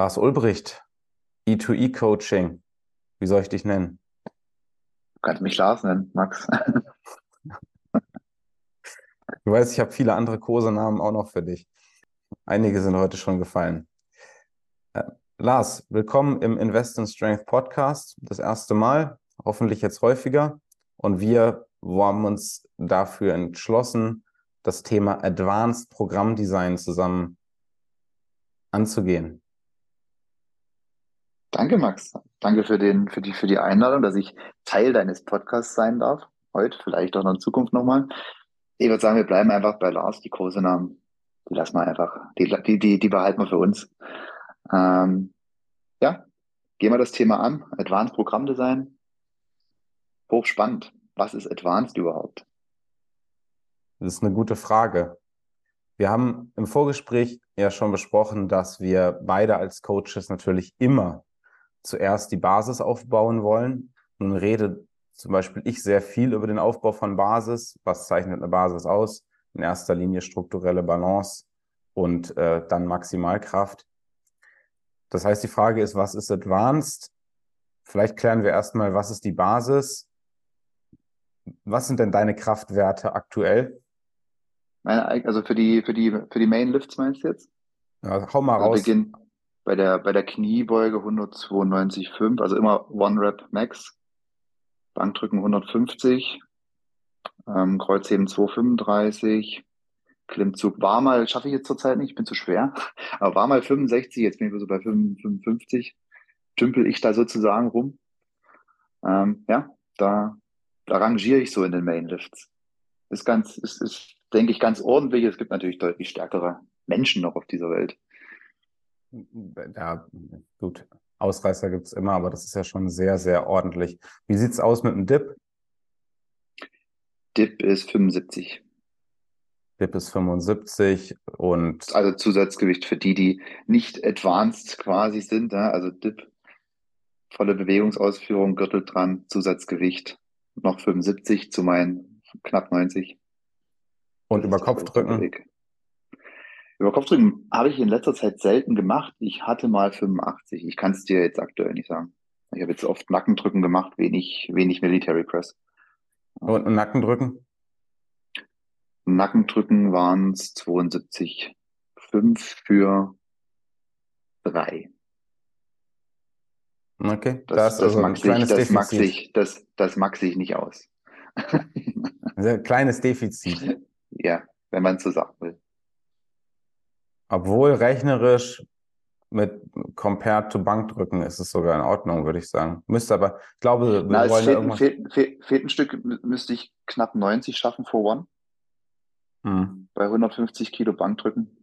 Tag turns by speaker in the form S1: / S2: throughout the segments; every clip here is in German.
S1: Lars Ulbricht, E2E Coaching. Wie soll ich dich nennen?
S2: Du kannst mich Lars nennen, Max.
S1: Du weißt, ich habe viele andere Kosenamen auch noch für dich. Einige sind heute schon gefallen. Äh, Lars, willkommen im Invest in Strength Podcast. Das erste Mal, hoffentlich jetzt häufiger. Und wir haben uns dafür entschlossen, das Thema Advanced Programmdesign zusammen anzugehen.
S2: Danke, Max. Danke für, den, für, die, für die Einladung, dass ich Teil deines Podcasts sein darf. Heute, vielleicht auch noch in Zukunft nochmal. Ich würde sagen, wir bleiben einfach bei Lars. Die Kosenamen, die lassen wir einfach, die, die, die, die behalten wir für uns. Ähm, ja, gehen wir das Thema an. Advanced Programmdesign. Hochspannend. Was ist Advanced überhaupt?
S1: Das ist eine gute Frage. Wir haben im Vorgespräch ja schon besprochen, dass wir beide als Coaches natürlich immer zuerst die Basis aufbauen wollen. Nun rede zum Beispiel ich sehr viel über den Aufbau von Basis. Was zeichnet eine Basis aus? In erster Linie strukturelle Balance und äh, dann Maximalkraft. Das heißt, die Frage ist, was ist Advanced? Vielleicht klären wir erstmal, was ist die Basis? Was sind denn deine Kraftwerte aktuell?
S2: Meine, also für die, für die, für die Main Lifts meinst du jetzt?
S1: Ja, hau mal also raus.
S2: Beginn, bei der, bei der Kniebeuge 192,5, also immer One Rep Max. Bankdrücken 150, ähm, Kreuzheben 235, Klimmzug war mal, schaffe ich jetzt zurzeit nicht, bin zu schwer, aber war mal 65, jetzt bin ich so bei 55, tümpel ich da sozusagen rum. Ähm, ja, da, da rangiere ich so in den Mainlifts. Ist ganz, ist, ist, denke ich, ganz ordentlich. Es gibt natürlich deutlich stärkere Menschen noch auf dieser Welt.
S1: Ja, gut. Ausreißer gibt es immer, aber das ist ja schon sehr, sehr ordentlich. Wie sieht es aus mit dem Dip?
S2: Dip ist 75.
S1: Dip ist 75 und.
S2: Also Zusatzgewicht für die, die nicht advanced quasi sind. Also Dip, volle Bewegungsausführung, Gürtel dran, Zusatzgewicht noch 75 zu meinen knapp 90.
S1: Und über Kopfdrücken?
S2: Über Kopfdrücken habe ich in letzter Zeit selten gemacht. Ich hatte mal 85. Ich kann es dir jetzt aktuell nicht sagen. Ich habe jetzt oft Nackendrücken gemacht, wenig, wenig Military Press.
S1: Und Nackendrücken?
S2: Nackendrücken waren es 72. 5 für 3.
S1: Okay,
S2: das, das, das, also max ich, das, max ich, das, das max ich nicht aus.
S1: Ein kleines Defizit.
S2: Ja, wenn man es so sagen will.
S1: Obwohl rechnerisch mit compared to Bankdrücken ist es sogar in Ordnung, würde ich sagen. Müsste aber, ich glaube, wir
S2: Na, wollen fehlt, irgendwas... fehlt, fehlt, fehlt, ein Stück, müsste ich knapp 90 schaffen for one. Hm. Bei 150 Kilo Bankdrücken.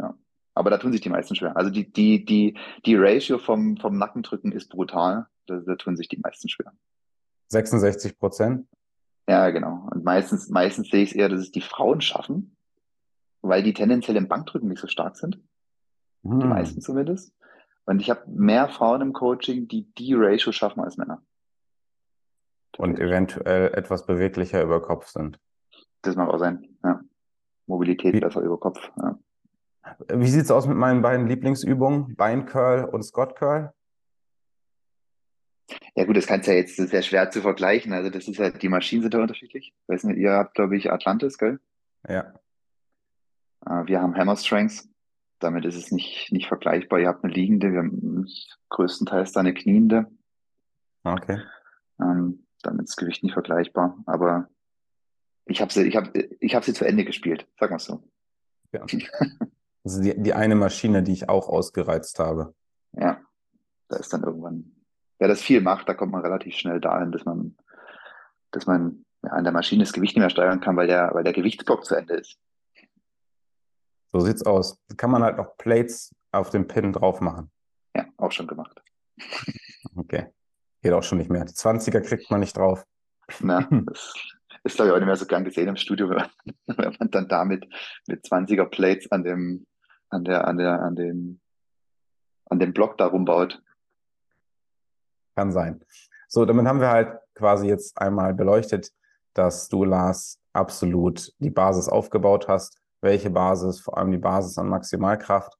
S2: Ja. Aber da tun sich die meisten schwer. Also die, die, die, die Ratio vom, vom Nackendrücken ist brutal. Da, da tun sich die meisten schwer.
S1: 66 Prozent?
S2: Ja, genau. Und meistens, meistens sehe ich es eher, dass es die Frauen schaffen, weil die tendenziell im Bankdrücken nicht so stark sind. Hm. Die meisten zumindest. Und ich habe mehr Frauen im Coaching, die die Ratio schaffen als Männer.
S1: Und eventuell etwas beweglicher über Kopf sind.
S2: Das mag auch sein, ja. Mobilität Wie, besser über Kopf, ja.
S1: Wie sieht's aus mit meinen beiden Lieblingsübungen, Beincurl und Scott Curl?
S2: Ja gut, das kannst ja jetzt sehr schwer zu vergleichen. Also das ist ja, die Maschinen sind ja unterschiedlich. Ich weiß nicht, ihr habt, glaube ich, Atlantis, gell?
S1: Ja.
S2: Äh, wir haben Hammer Strengths. Damit ist es nicht, nicht vergleichbar. Ihr habt eine liegende, wir haben größtenteils eine kniende.
S1: Okay.
S2: Ähm, damit ist das Gewicht nicht vergleichbar. Aber ich habe sie, ich hab, ich hab sie zu Ende gespielt, sag mal so.
S1: Ja. Also die, die eine Maschine, die ich auch ausgereizt habe.
S2: Ja, da ist dann irgendwann, wer das viel macht, da kommt man relativ schnell dahin, dass man, dass man ja, an der Maschine das Gewicht nicht mehr steigern kann, weil der, weil der Gewichtsblock zu Ende ist.
S1: So sieht's aus. Kann man halt noch Plates auf den Pin drauf machen.
S2: Ja, auch schon gemacht.
S1: Okay. Geht auch schon nicht mehr. Die 20er kriegt man nicht drauf.
S2: Na, das ist, glaube ich, auch nicht mehr so gern gesehen im Studio, wenn man dann damit mit 20er Plates an dem, an der, an der, an dem, an dem Block da rumbaut.
S1: Kann sein. So, damit haben wir halt quasi jetzt einmal beleuchtet, dass du, Lars, absolut die Basis aufgebaut hast welche Basis, vor allem die Basis an Maximalkraft.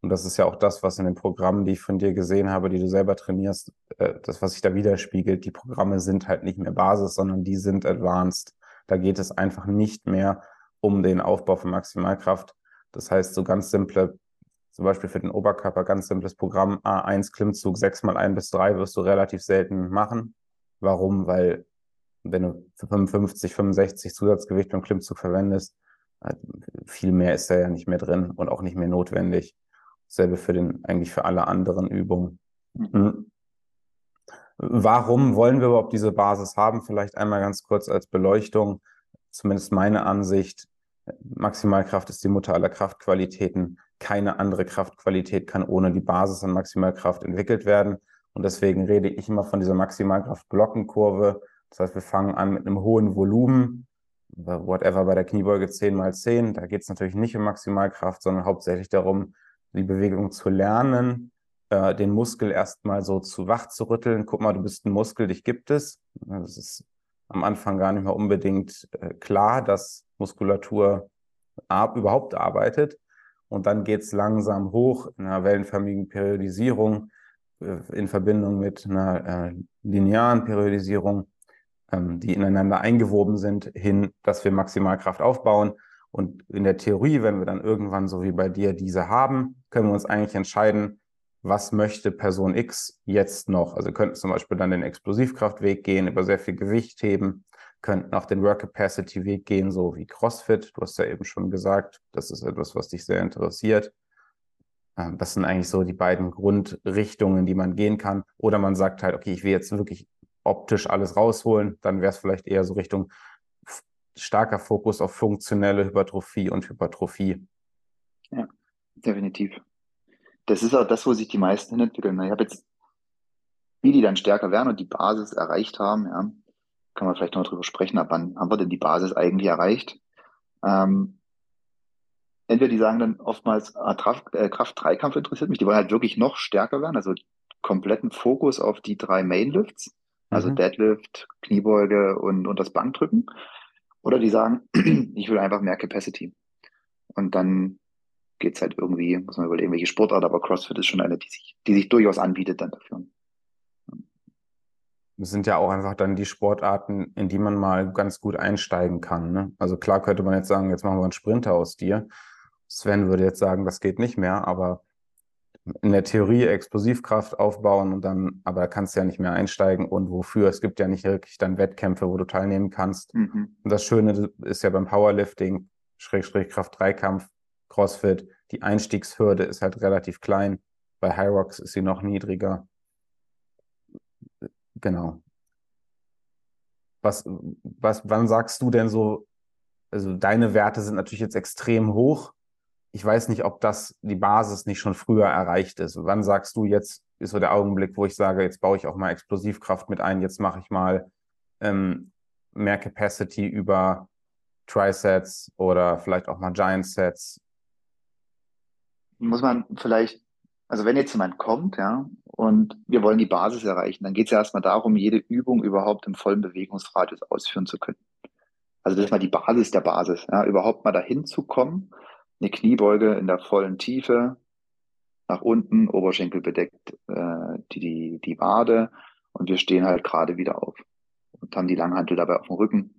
S1: Und das ist ja auch das, was in den Programmen, die ich von dir gesehen habe, die du selber trainierst, äh, das, was sich da widerspiegelt. Die Programme sind halt nicht mehr Basis, sondern die sind advanced. Da geht es einfach nicht mehr um den Aufbau von Maximalkraft. Das heißt, so ganz simple, zum Beispiel für den Oberkörper, ganz simples Programm A1 Klimmzug, sechs mal ein bis drei wirst du relativ selten machen. Warum? Weil wenn du 55, 65 Zusatzgewicht beim Klimmzug verwendest, viel mehr ist da ja nicht mehr drin und auch nicht mehr notwendig. Selbe für den, eigentlich für alle anderen Übungen. Mhm. Warum wollen wir überhaupt diese Basis haben? Vielleicht einmal ganz kurz als Beleuchtung, zumindest meine Ansicht. Maximalkraft ist die Mutter aller Kraftqualitäten. Keine andere Kraftqualität kann ohne die Basis an Maximalkraft entwickelt werden. Und deswegen rede ich immer von dieser Maximalkraft-Glockenkurve. Das heißt, wir fangen an mit einem hohen Volumen, whatever bei der Kniebeuge 10 mal 10. Da geht es natürlich nicht um Maximalkraft, sondern hauptsächlich darum, die Bewegung zu lernen, äh, den Muskel erstmal so zu wach zu rütteln. Guck mal, du bist ein Muskel, dich gibt es. Das ist am Anfang gar nicht mehr unbedingt äh, klar, dass Muskulatur ab, überhaupt arbeitet. Und dann geht's langsam hoch in einer wellenförmigen Periodisierung äh, in Verbindung mit einer äh, linearen Periodisierung, ähm, die ineinander eingewoben sind, hin, dass wir Maximalkraft aufbauen. Und in der Theorie, wenn wir dann irgendwann so wie bei dir diese haben, können wir uns eigentlich entscheiden, was möchte Person X jetzt noch? Also könnten zum Beispiel dann den Explosivkraftweg gehen, über sehr viel Gewicht heben, könnten auch den Work Capacity Weg gehen, so wie CrossFit. Du hast ja eben schon gesagt, das ist etwas, was dich sehr interessiert. Ähm, das sind eigentlich so die beiden Grundrichtungen, die man gehen kann. Oder man sagt halt, okay, ich will jetzt wirklich optisch alles rausholen. Dann wäre es vielleicht eher so Richtung starker Fokus auf funktionelle Hypertrophie und Hypertrophie.
S2: Ja, definitiv. Das ist auch das, wo sich die meisten hin entwickeln. Ich habe jetzt die, die dann stärker werden und die Basis erreicht haben, ja, kann man vielleicht noch drüber sprechen, ab wann haben wir denn die Basis eigentlich erreicht? Ähm, entweder die sagen dann oftmals, ah, äh, Kraft-Dreikampf interessiert mich, die wollen halt wirklich noch stärker werden, also kompletten Fokus auf die drei Mainlifts, also mhm. Deadlift, Kniebeuge und, und das Bankdrücken. Oder die sagen, ich will einfach mehr Capacity. Und dann geht's halt irgendwie, muss man überlegen, welche Sportart, aber CrossFit ist schon eine, die sich, die sich durchaus anbietet dann dafür.
S1: Das sind ja auch einfach dann die Sportarten, in die man mal ganz gut einsteigen kann. Ne? Also klar könnte man jetzt sagen, jetzt machen wir einen Sprinter aus dir. Sven würde jetzt sagen, das geht nicht mehr, aber in der Theorie Explosivkraft aufbauen und dann, aber da kannst du ja nicht mehr einsteigen und wofür? Es gibt ja nicht wirklich dann Wettkämpfe, wo du teilnehmen kannst. Mhm. Und das Schöne ist ja beim Powerlifting, Schrägstrich Kraft-Dreikampf, CrossFit, die Einstiegshürde ist halt relativ klein. Bei High Rocks ist sie noch niedriger. Genau. Was, was, wann sagst du denn so, also deine Werte sind natürlich jetzt extrem hoch. Ich weiß nicht, ob das die Basis nicht schon früher erreicht ist. Wann sagst du jetzt, ist so der Augenblick, wo ich sage, jetzt baue ich auch mal Explosivkraft mit ein, jetzt mache ich mal ähm, mehr Capacity über Trisets oder vielleicht auch mal Giant Sets?
S2: Muss man vielleicht, also wenn jetzt jemand kommt, ja, und wir wollen die Basis erreichen, dann geht es ja erstmal darum, jede Übung überhaupt im vollen Bewegungsradius ausführen zu können. Also das ist mal die Basis der Basis, ja, überhaupt mal dahin zu kommen, eine Kniebeuge in der vollen Tiefe, nach unten, Oberschenkel bedeckt äh, die, die, die Wade und wir stehen halt gerade wieder auf und haben die Langhantel dabei auf dem Rücken.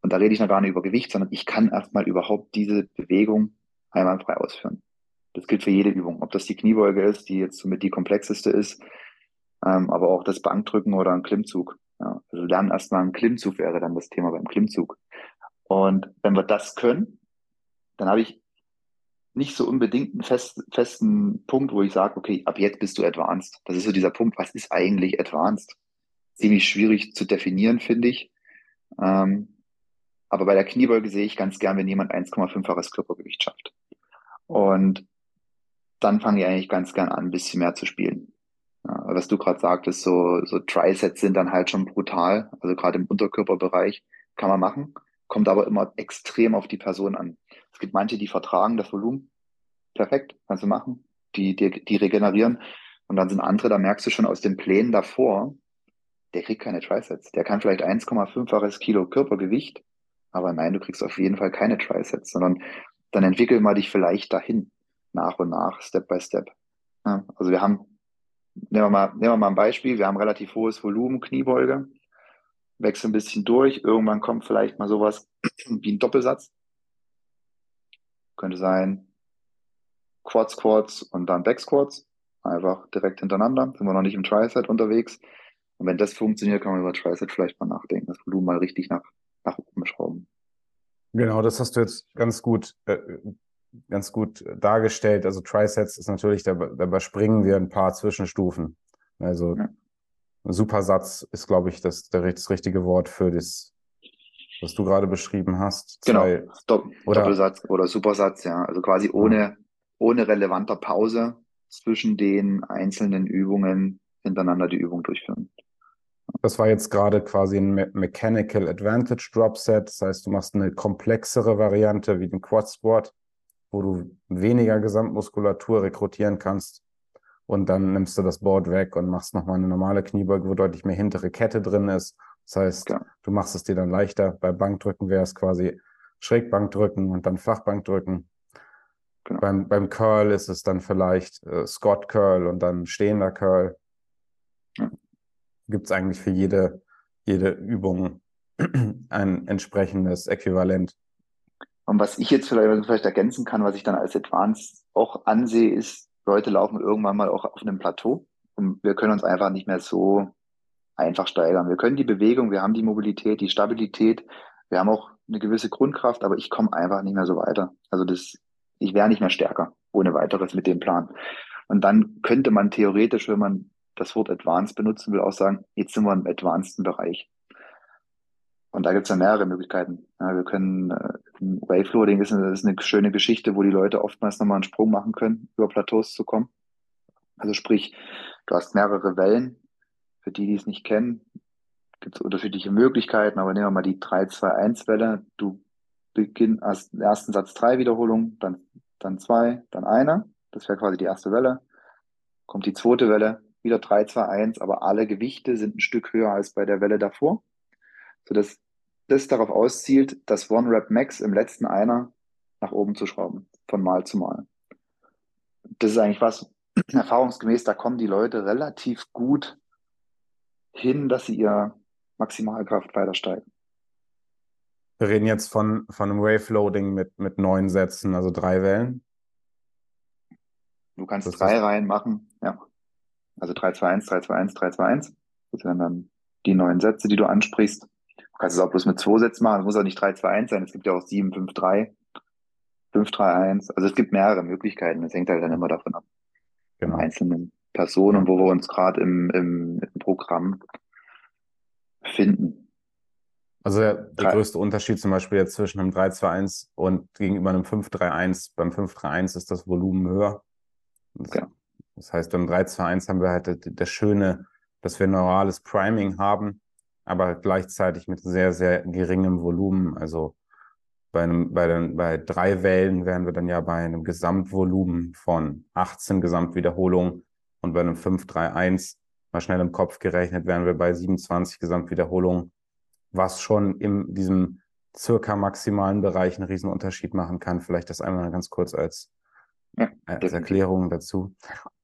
S2: Und da rede ich noch gar nicht über Gewicht, sondern ich kann erstmal überhaupt diese Bewegung einwandfrei ausführen. Das gilt für jede Übung, ob das die Kniebeuge ist, die jetzt somit die komplexeste ist, ähm, aber auch das Bankdrücken oder ein Klimmzug. Ja, also lernen erstmal einen Klimmzug wäre dann das Thema beim Klimmzug. Und wenn wir das können, dann habe ich nicht so unbedingt einen fest, festen Punkt, wo ich sage, okay, ab jetzt bist du advanced. Das ist so dieser Punkt, was ist eigentlich advanced? Ziemlich schwierig zu definieren, finde ich. Ähm, aber bei der Kniebeuge sehe ich ganz gern, wenn jemand 1,5-faches Körpergewicht schafft. Und dann fange ich eigentlich ganz gern an, ein bisschen mehr zu spielen. Ja, was du gerade sagtest, so, so Trisets sind dann halt schon brutal. Also gerade im Unterkörperbereich kann man machen, kommt aber immer extrem auf die Person an. Es gibt manche, die vertragen das Volumen. Perfekt, kannst du machen. Die, die, die regenerieren. Und dann sind andere, da merkst du schon aus den Plänen davor, der kriegt keine Trisets. Der kann vielleicht 1,5-faches Kilo Körpergewicht, aber nein, du kriegst auf jeden Fall keine Trisets, sondern dann entwickel mal dich vielleicht dahin nach und nach, Step by Step. Ja, also wir haben, nehmen wir, mal, nehmen wir mal ein Beispiel, wir haben relativ hohes Volumen, Kniebeuge, wechseln ein bisschen durch, irgendwann kommt vielleicht mal sowas wie ein Doppelsatz. Könnte sein Quads, Quads und dann Back Squats, einfach direkt hintereinander, sind wir noch nicht im Tricep unterwegs. Und wenn das funktioniert, kann man über Tricep vielleicht mal nachdenken, das Volumen mal richtig nach, nach oben schrauben.
S1: Genau, das hast du jetzt ganz gut, äh, ganz gut dargestellt. Also Trisets ist natürlich, dabei, dabei springen wir ein paar Zwischenstufen. Also ja. Supersatz ist, glaube ich, das, das richtige Wort für das, was du gerade beschrieben hast.
S2: Genau, Zwei, genau, Dopp oder, Doppelsatz oder Supersatz, ja. Also quasi ohne, ohne relevanter Pause zwischen den einzelnen Übungen hintereinander die Übung durchführen.
S1: Das war jetzt gerade quasi ein Me Mechanical Advantage Drop Set. Das heißt, du machst eine komplexere Variante wie den Quad Squat, wo du weniger Gesamtmuskulatur rekrutieren kannst. Und dann nimmst du das Board weg und machst nochmal eine normale Kniebeuge, wo deutlich mehr hintere Kette drin ist. Das heißt, ja. du machst es dir dann leichter. Bei Bankdrücken wäre es quasi Schrägbankdrücken und dann Flachbankdrücken. Genau. Beim, beim Curl ist es dann vielleicht äh, Scott Curl und dann stehender Curl. Ja gibt es eigentlich für jede, jede Übung ein entsprechendes Äquivalent.
S2: Und was ich jetzt vielleicht, vielleicht ergänzen kann, was ich dann als Advanced auch ansehe, ist, Leute laufen irgendwann mal auch auf einem Plateau und wir können uns einfach nicht mehr so einfach steigern. Wir können die Bewegung, wir haben die Mobilität, die Stabilität, wir haben auch eine gewisse Grundkraft, aber ich komme einfach nicht mehr so weiter. Also das, ich wäre nicht mehr stärker ohne weiteres mit dem Plan. Und dann könnte man theoretisch, wenn man das Wort Advanced benutzen will, auch sagen, jetzt sind wir im advanceden Bereich. Und da gibt es ja mehrere Möglichkeiten. Ja, wir können, äh, Wave Loading ist ist eine schöne Geschichte, wo die Leute oftmals nochmal einen Sprung machen können, über Plateaus zu kommen. Also sprich, du hast mehrere Wellen. Für die, die es nicht kennen, gibt es unterschiedliche Möglichkeiten, aber nehmen wir mal die 3-2-1-Welle. Du beginnst als ersten Satz drei Wiederholungen, dann, dann zwei, dann eine. Das wäre quasi die erste Welle. Kommt die zweite Welle, wieder 3, 2, 1, aber alle Gewichte sind ein Stück höher als bei der Welle davor, sodass das darauf auszielt, das One Rep Max im letzten Einer nach oben zu schrauben, von Mal zu Mal. Das ist eigentlich was, erfahrungsgemäß, da kommen die Leute relativ gut hin, dass sie ihr Maximalkraft weiter steigen.
S1: Wir reden jetzt von, von einem Wave Loading mit, mit neun Sätzen, also drei Wellen.
S2: Du kannst das drei Reihen machen, ja. Also 321, 321, 321. Das wären dann die neuen Sätze, die du ansprichst. Du kannst es auch bloß mit zwei Sätzen machen. Es muss auch nicht 321 sein. Es gibt ja auch 7, 5, 3, 5, 3, 1. Also es gibt mehrere Möglichkeiten. Das hängt halt dann immer davon ab. Genau. Einzelnen Personen, wo wir uns gerade im, im, im Programm finden.
S1: Also der, der größte Unterschied zum Beispiel jetzt zwischen einem 3-2-1 und gegenüber einem 5-3-1. Beim 5-3-1 ist das Volumen höher. Das genau. Das heißt, beim 3-2-1 haben wir halt das Schöne, dass wir neurales Priming haben, aber gleichzeitig mit sehr, sehr geringem Volumen. Also bei, einem, bei, den, bei drei Wellen wären wir dann ja bei einem Gesamtvolumen von 18 Gesamtwiederholungen und bei einem 5-3-1 mal schnell im Kopf gerechnet wären wir bei 27 Gesamtwiederholungen, was schon in diesem circa maximalen Bereich einen riesen Unterschied machen kann. Vielleicht das einmal ganz kurz als ja, als Erklärung dazu.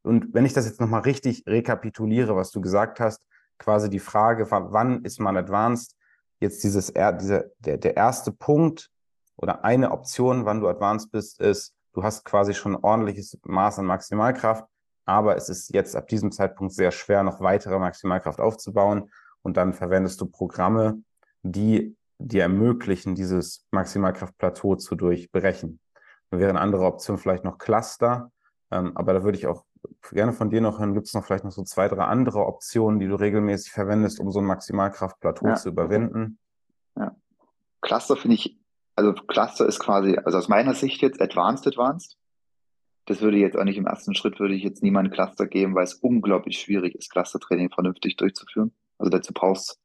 S1: Und wenn ich das jetzt nochmal richtig rekapituliere, was du gesagt hast, quasi die Frage, wann ist man advanced? Jetzt dieses, dieser, der, der erste Punkt oder eine Option, wann du advanced bist, ist, du hast quasi schon ein ordentliches Maß an Maximalkraft, aber es ist jetzt ab diesem Zeitpunkt sehr schwer, noch weitere Maximalkraft aufzubauen. Und dann verwendest du Programme, die dir ermöglichen, dieses Maximalkraftplateau zu durchbrechen. Dann wäre eine andere Option vielleicht noch Cluster. Ähm, aber da würde ich auch gerne von dir noch hören, gibt es noch vielleicht noch so zwei, drei andere Optionen, die du regelmäßig verwendest, um so ein Maximalkraftplateau ja. zu überwinden?
S2: Ja. Cluster finde ich, also Cluster ist quasi, also aus meiner Sicht jetzt Advanced Advanced. Das würde jetzt auch nicht im ersten Schritt, würde ich jetzt niemanden Cluster geben, weil es unglaublich schwierig ist, Clustertraining vernünftig durchzuführen. Also dazu brauchst,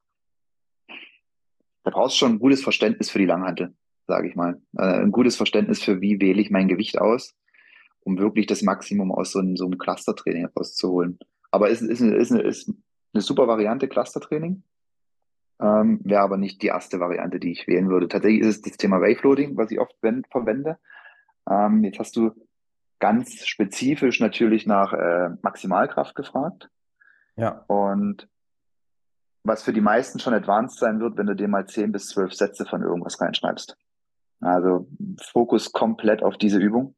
S2: da brauchst schon ein gutes Verständnis für die Langhantel sage ich mal. Äh, ein gutes Verständnis für, wie wähle ich mein Gewicht aus, um wirklich das Maximum aus so einem, so einem Clustertraining rauszuholen. Aber es ist, ist, ist, eine, ist eine super Variante, Clustertraining. Ähm, Wäre aber nicht die erste Variante, die ich wählen würde. Tatsächlich ist es das Thema Wave Loading, was ich oft verwende. Ähm, jetzt hast du ganz spezifisch natürlich nach äh, Maximalkraft gefragt.
S1: Ja.
S2: Und was für die meisten schon advanced sein wird, wenn du dir mal 10 bis 12 Sätze von irgendwas reinschreibst. Also Fokus komplett auf diese Übung.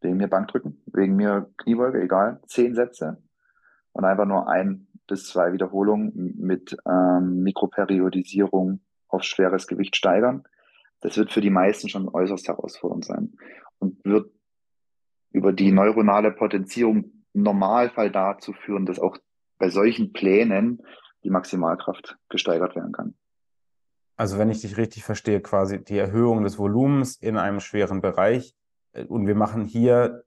S2: Wegen mir Bankdrücken, wegen mir Kniebeuge, egal. 10 Sätze und einfach nur ein bis zwei Wiederholungen mit ähm, Mikroperiodisierung auf schweres Gewicht steigern. Das wird für die meisten schon äußerst herausfordernd sein und wird über die neuronale Potenzierung im Normalfall dazu führen, dass auch bei solchen Plänen die Maximalkraft gesteigert werden kann.
S1: Also wenn ich dich richtig verstehe, quasi die Erhöhung des Volumens in einem schweren Bereich. Äh, und wir machen hier,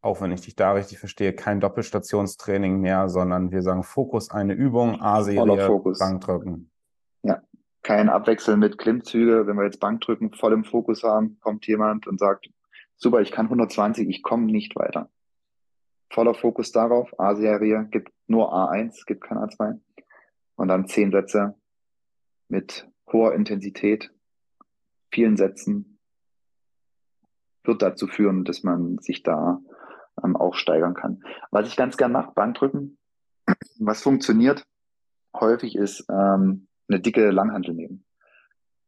S1: auch wenn ich dich da richtig verstehe, kein Doppelstationstraining mehr, sondern wir sagen Fokus, eine Übung, A-Serie, Bankdrücken.
S2: Ja, kein Abwechseln mit Klimmzüge. Wenn wir jetzt Bankdrücken voll im Fokus haben, kommt jemand und sagt, super, ich kann 120, ich komme nicht weiter. Voller Fokus darauf, A-Serie, gibt nur A1, gibt kein A2. Und dann zehn Sätze mit hoher Intensität, vielen Sätzen, wird dazu führen, dass man sich da ähm, auch steigern kann. Was ich ganz gern mache, Bankdrücken, was funktioniert häufig ist ähm, eine dicke Langhantel nehmen.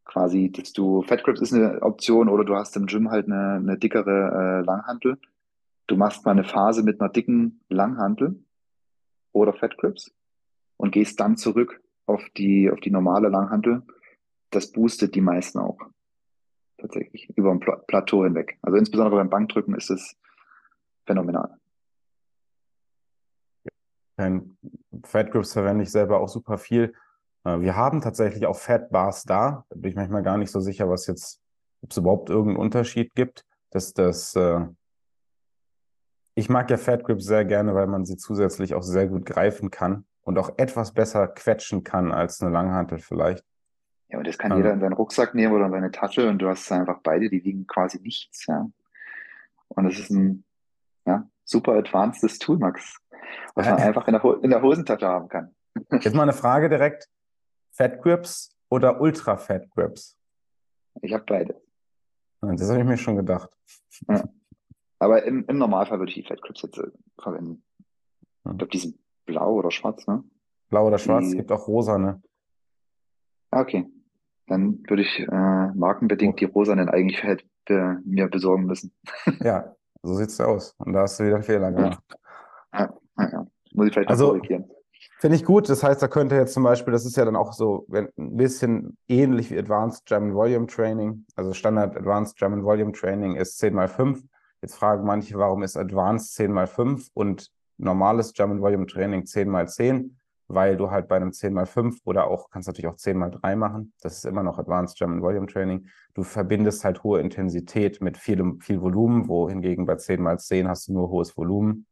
S2: Quasi, dass du, Fat Grips ist eine Option oder du hast im Gym halt eine, eine dickere äh, Langhantel. Du machst mal eine Phase mit einer dicken Langhantel oder Fat Grips und gehst dann zurück auf die, auf die normale Langhantel. Das boostet die meisten auch. Tatsächlich. Über ein Plateau hinweg. Also insbesondere beim Bankdrücken ist es phänomenal.
S1: Fat Grips verwende ich selber auch super viel. Äh, wir haben tatsächlich auch Fat Bars da. Da bin ich manchmal gar nicht so sicher, was jetzt, ob es überhaupt irgendeinen Unterschied gibt. Dass das, äh ich mag ja Fat Grips sehr gerne, weil man sie zusätzlich auch sehr gut greifen kann und auch etwas besser quetschen kann als eine Langhantel vielleicht.
S2: Ja, und das kann ähm, jeder in seinen Rucksack nehmen oder in seine Tasche und du hast einfach beide, die wiegen quasi nichts, ja. Und es ist ein ja, super advancedes Tool, Max, was man einfach in der, in der Hosentasche haben kann.
S1: Jetzt mal eine Frage direkt. Fat Grips oder Ultra Fat Grips?
S2: Ich habe beide.
S1: Das habe ich mir schon gedacht.
S2: Ja. Aber im, im Normalfall würde ich die Fat Grips jetzt äh, verwenden. Ich glaube, die sind blau oder schwarz, ne?
S1: Blau oder schwarz, es gibt auch rosa, ne?
S2: Ah, okay. Dann würde ich äh, markenbedingt oh. die rosanen eigentlich halt, äh, mir besorgen müssen.
S1: ja, so sieht's aus. Und da hast du wieder einen Fehler gemacht.
S2: Ja, ja, ja. Muss ich vielleicht
S1: also, korrigieren. Finde ich gut. Das heißt, da könnte jetzt zum Beispiel, das ist ja dann auch so ein bisschen ähnlich wie Advanced German Volume Training. Also Standard Advanced German Volume Training ist 10 mal 5. Jetzt fragen manche, warum ist Advanced 10 mal 5 und normales German Volume Training 10 mal 10, weil du halt bei einem 10 mal 5 oder auch, kannst natürlich auch 10 mal 3 machen. Das ist immer noch Advanced German Volume Training. Du verbindest halt hohe Intensität mit viel, viel Volumen, wohingegen bei 10 mal 10 hast du nur hohes Volumen.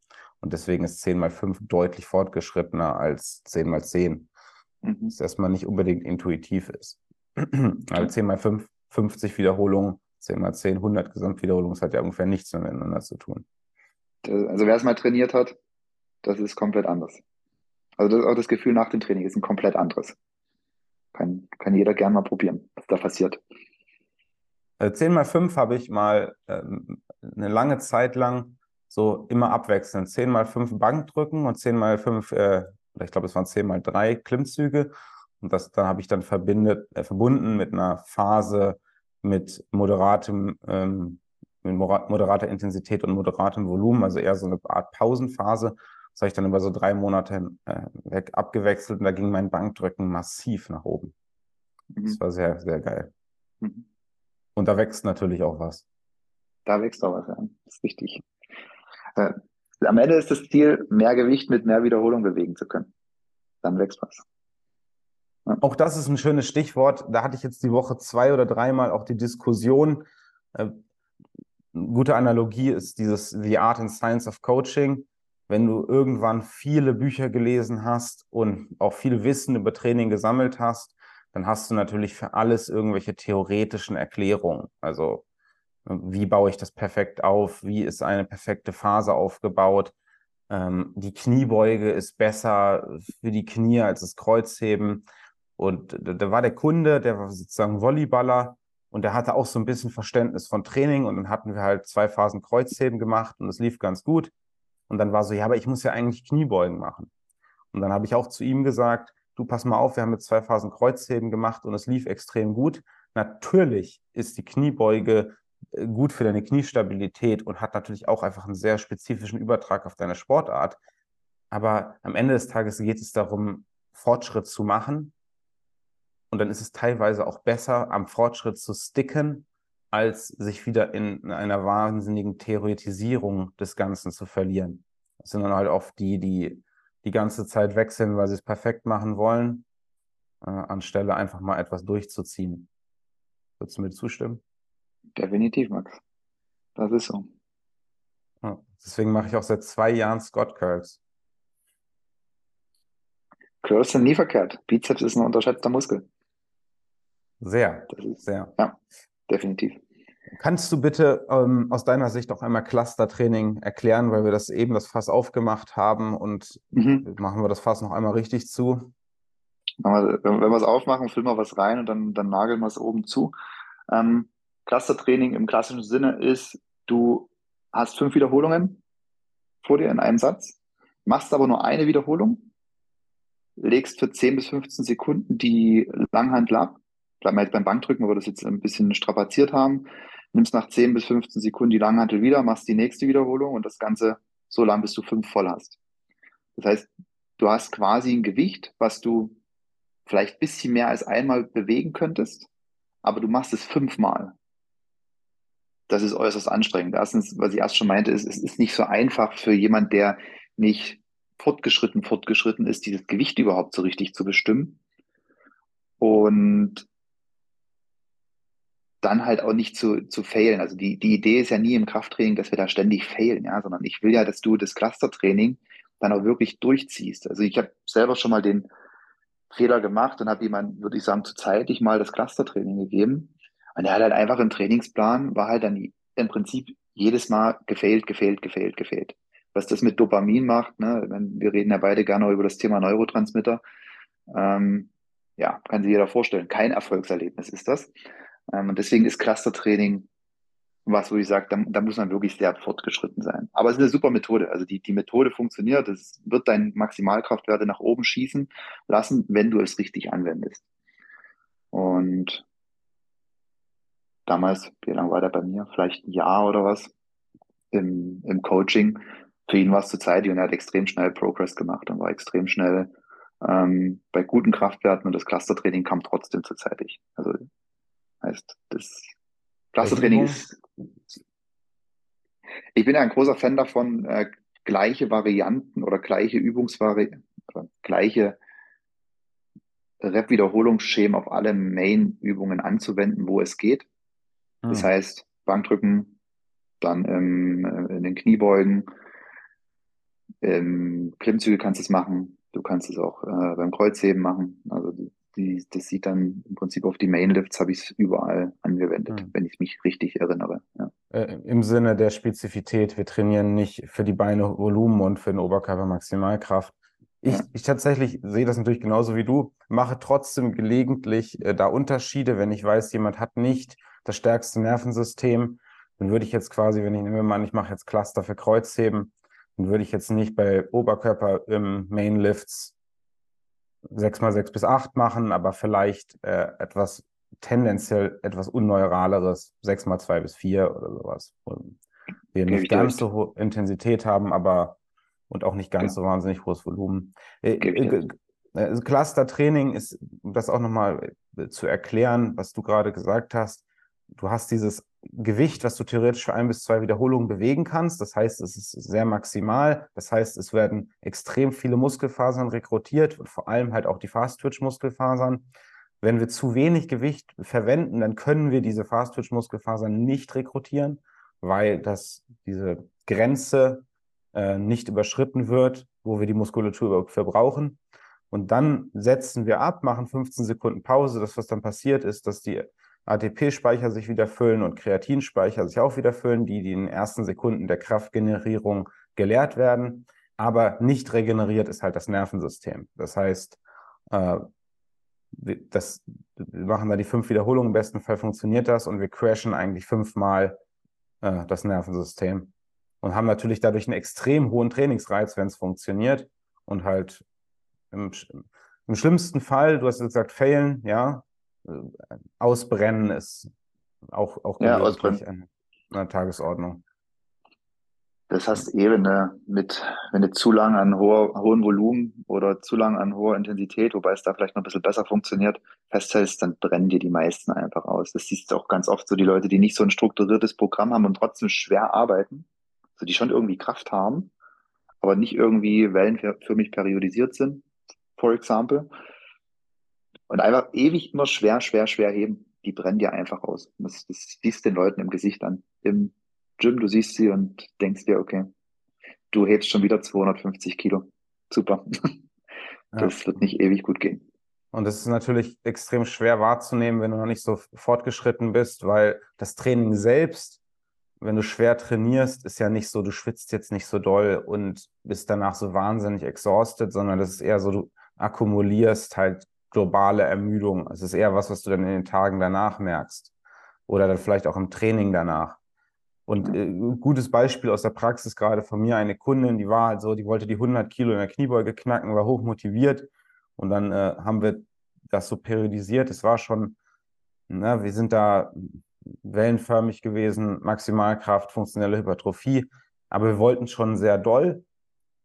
S1: Und deswegen ist 10 mal 5 deutlich fortgeschrittener als 10 mal 10. Mhm. Das erstmal nicht unbedingt intuitiv ist. Weil 10 mal 5, 50 Wiederholungen, 10 mal 10, 100 Gesamtwiederholungen, das hat ja ungefähr nichts miteinander zu tun.
S2: Also wer es mal trainiert hat, das ist komplett anders. Also das, auch das Gefühl nach dem Training ist ein komplett anderes. Kann, kann jeder gern mal probieren, was da passiert.
S1: 10 mal 5 habe ich mal ähm, eine lange Zeit lang so immer abwechselnd. 10 mal 5 Bankdrücken und 10 mal 5, äh, ich glaube, es waren 10 mal 3 Klimmzüge. Und das dann habe ich dann verbindet, äh, verbunden mit einer Phase mit moderatem, ähm, mit moderater Intensität und moderatem Volumen, also eher so eine Art Pausenphase. Das habe ich dann über so drei Monate äh, weg abgewechselt und da ging mein Bankdrücken massiv nach oben. Mhm. Das war sehr, sehr geil. Mhm. Und da wächst natürlich auch was.
S2: Da wächst auch was, ja. Das ist richtig. Äh, am Ende ist das Ziel, mehr Gewicht mit mehr Wiederholung bewegen zu können. Dann wächst was.
S1: Ja. Auch das ist ein schönes Stichwort. Da hatte ich jetzt die Woche zwei oder dreimal auch die Diskussion. Äh, gute Analogie ist dieses The Art and Science of Coaching. Wenn du irgendwann viele Bücher gelesen hast und auch viel Wissen über Training gesammelt hast, dann hast du natürlich für alles irgendwelche theoretischen Erklärungen. Also wie baue ich das perfekt auf? Wie ist eine perfekte Phase aufgebaut? Ähm, die Kniebeuge ist besser für die Knie als das Kreuzheben. Und da war der Kunde, der war sozusagen Volleyballer Und der hatte auch so ein bisschen Verständnis von Training und dann hatten wir halt zwei Phasen Kreuzheben gemacht und es lief ganz gut. Und dann war so, ja, aber ich muss ja eigentlich Kniebeugen machen. Und dann habe ich auch zu ihm gesagt, du pass mal auf, wir haben jetzt zwei Phasen Kreuzheben gemacht und es lief extrem gut. Natürlich ist die Kniebeuge gut für deine Kniestabilität und hat natürlich auch einfach einen sehr spezifischen Übertrag auf deine Sportart. Aber am Ende des Tages geht es darum, Fortschritt zu machen. Und dann ist es teilweise auch besser, am Fortschritt zu sticken, als sich wieder in einer wahnsinnigen Theoretisierung des Ganzen zu verlieren. Das sind dann halt oft die, die die ganze Zeit wechseln, weil sie es perfekt machen wollen, äh, anstelle einfach mal etwas durchzuziehen. Würdest du mir zustimmen?
S2: Definitiv, Max. Das ist so.
S1: Ja, deswegen mache ich auch seit zwei Jahren Scott Curls.
S2: Curls sind nie verkehrt. Bizeps ist ein unterschätzter Muskel.
S1: Sehr,
S2: ist,
S1: sehr.
S2: Ja, definitiv.
S1: Kannst du bitte ähm, aus deiner Sicht auch einmal Clustertraining erklären, weil wir das eben das Fass aufgemacht haben und mhm. machen wir das Fass noch einmal richtig zu?
S2: Wenn wir es aufmachen, füllen wir was rein und dann, dann nageln wir es oben zu. Ähm, Clustertraining im klassischen Sinne ist, du hast fünf Wiederholungen vor dir in einem Satz, machst aber nur eine Wiederholung, legst für 10 bis 15 Sekunden die Langhandel ab. Bleiben wir jetzt beim Bankdrücken, wo wir das jetzt ein bisschen strapaziert haben nimmst nach 10 bis 15 Sekunden die Langhantel wieder, machst die nächste Wiederholung und das Ganze so lang, bis du fünf voll hast. Das heißt, du hast quasi ein Gewicht, was du vielleicht ein bisschen mehr als einmal bewegen könntest, aber du machst es fünfmal. Das ist äußerst anstrengend. Erstens, was ich erst schon meinte, ist, es ist nicht so einfach für jemand, der nicht fortgeschritten, fortgeschritten ist, dieses Gewicht überhaupt so richtig zu bestimmen. Und dann halt auch nicht zu, zu failen. Also die, die Idee ist ja nie im Krafttraining, dass wir da ständig failen, ja, sondern ich will ja, dass du das Clustertraining dann auch wirklich durchziehst. Also ich habe selber schon mal den Fehler gemacht und habe jemand, würde ich sagen, zu zeitig mal das Clustertraining gegeben. Und er hat halt einfach im Trainingsplan, war halt dann im Prinzip jedes Mal gefailt, gefailt, gefailt, gefailt. Was das mit Dopamin macht, ne, wir reden ja beide gerne über das Thema Neurotransmitter, ähm, ja, kann sich jeder vorstellen. Kein Erfolgserlebnis ist das. Ähm, und deswegen ist Clustertraining was, wo ich sage, da, da, muss man wirklich sehr fortgeschritten sein. Aber es ist eine super Methode. Also die, die Methode funktioniert. Es wird deine Maximalkraftwerte nach oben schießen lassen, wenn du es richtig anwendest. Und damals, wie lange war der bei mir? Vielleicht ein Jahr oder was im, im Coaching. Für ihn war es zu zeitig und er hat extrem schnell Progress gemacht und war extrem schnell ähm, bei guten Kraftwerten und das Clustertraining kam trotzdem zu zeitig. Also Heißt, das Klassentraining ist. Ich bin ja ein großer Fan davon, äh, gleiche Varianten oder gleiche Übungsvarianten, gleiche Rep-Wiederholungsschemen auf alle Main-Übungen anzuwenden, wo es geht. Hm. Das heißt, Bankdrücken, dann im, in den Kniebeugen, im Klimmzüge kannst du es machen. Du kannst es auch äh, beim Kreuzheben machen. Also die, die, das sieht dann im Prinzip auf die Mainlifts, habe ich es überall angewendet, mhm. wenn ich mich richtig erinnere. Ja.
S1: Äh, Im Sinne der Spezifität, wir trainieren nicht für die Beine Volumen und für den Oberkörper Maximalkraft. Ich, ja. ich tatsächlich sehe das natürlich genauso wie du, mache trotzdem gelegentlich äh, da Unterschiede, wenn ich weiß, jemand hat nicht das stärkste Nervensystem, dann würde ich jetzt quasi, wenn ich nehme mal an, ich mache jetzt Cluster für Kreuzheben, dann würde ich jetzt nicht bei Oberkörper im Mainlifts sechs mal sechs bis acht machen, aber vielleicht äh, etwas tendenziell etwas unneuraleres, sechs mal zwei bis vier oder sowas. Und wir nicht ganz so hohe Intensität haben, aber und auch nicht ganz ja. so wahnsinnig hohes Volumen. Äh, äh, äh, Cluster-Training ist, um das auch nochmal zu erklären, was du gerade gesagt hast, du hast dieses Gewicht, was du theoretisch für ein bis zwei Wiederholungen bewegen kannst. Das heißt, es ist sehr maximal. Das heißt, es werden extrem viele Muskelfasern rekrutiert und vor allem halt auch die Fast-Twitch-Muskelfasern. Wenn wir zu wenig Gewicht verwenden, dann können wir diese Fast-Twitch-Muskelfasern nicht rekrutieren, weil das, diese Grenze äh, nicht überschritten wird, wo wir die Muskulatur überhaupt verbrauchen. Und dann setzen wir ab, machen 15 Sekunden Pause. Das, was dann passiert, ist, dass die ATP-Speicher sich wieder füllen und Kreatinspeicher sich auch wieder füllen, die, die in den ersten Sekunden der Kraftgenerierung geleert werden. Aber nicht regeneriert ist halt das Nervensystem. Das heißt, äh, das, wir machen da die fünf Wiederholungen, im besten Fall funktioniert das und wir crashen eigentlich fünfmal äh, das Nervensystem und haben natürlich dadurch einen extrem hohen Trainingsreiz, wenn es funktioniert und halt im, im schlimmsten Fall, du hast gesagt, failen, ja, ausbrennen ist auch, auch
S2: ja,
S1: ausbrennen. Eine, eine Tagesordnung.
S2: Das heißt eh, wenn du, mit, wenn du zu lange an hoher, hohem Volumen oder zu lange an hoher Intensität, wobei es da vielleicht noch ein bisschen besser funktioniert, festhältst, dann brennen dir die meisten einfach aus. Das siehst du auch ganz oft so die Leute, die nicht so ein strukturiertes Programm haben und trotzdem schwer arbeiten, so die schon irgendwie Kraft haben, aber nicht irgendwie wellenförmig periodisiert sind, for example. Und einfach ewig immer schwer, schwer, schwer heben. Die brennen dir einfach aus. Das, das siehst den Leuten im Gesicht an. Im Gym, du siehst sie und denkst dir, okay, du hebst schon wieder 250 Kilo. Super. Das ja. wird nicht ewig gut gehen.
S1: Und das ist natürlich extrem schwer wahrzunehmen, wenn du noch nicht so fortgeschritten bist, weil das Training selbst, wenn du schwer trainierst, ist ja nicht so, du schwitzt jetzt nicht so doll und bist danach so wahnsinnig exhausted, sondern das ist eher so, du akkumulierst halt globale Ermüdung. Es ist eher was, was du dann in den Tagen danach merkst. Oder dann vielleicht auch im Training danach. Und äh, gutes Beispiel aus der Praxis gerade von mir, eine Kundin, die war halt so, die wollte die 100 Kilo in der Kniebeuge knacken, war hoch motiviert. Und dann äh, haben wir das so periodisiert. Es war schon, na, ne, wir sind da wellenförmig gewesen, Maximalkraft, funktionelle Hypertrophie. Aber wir wollten schon sehr doll.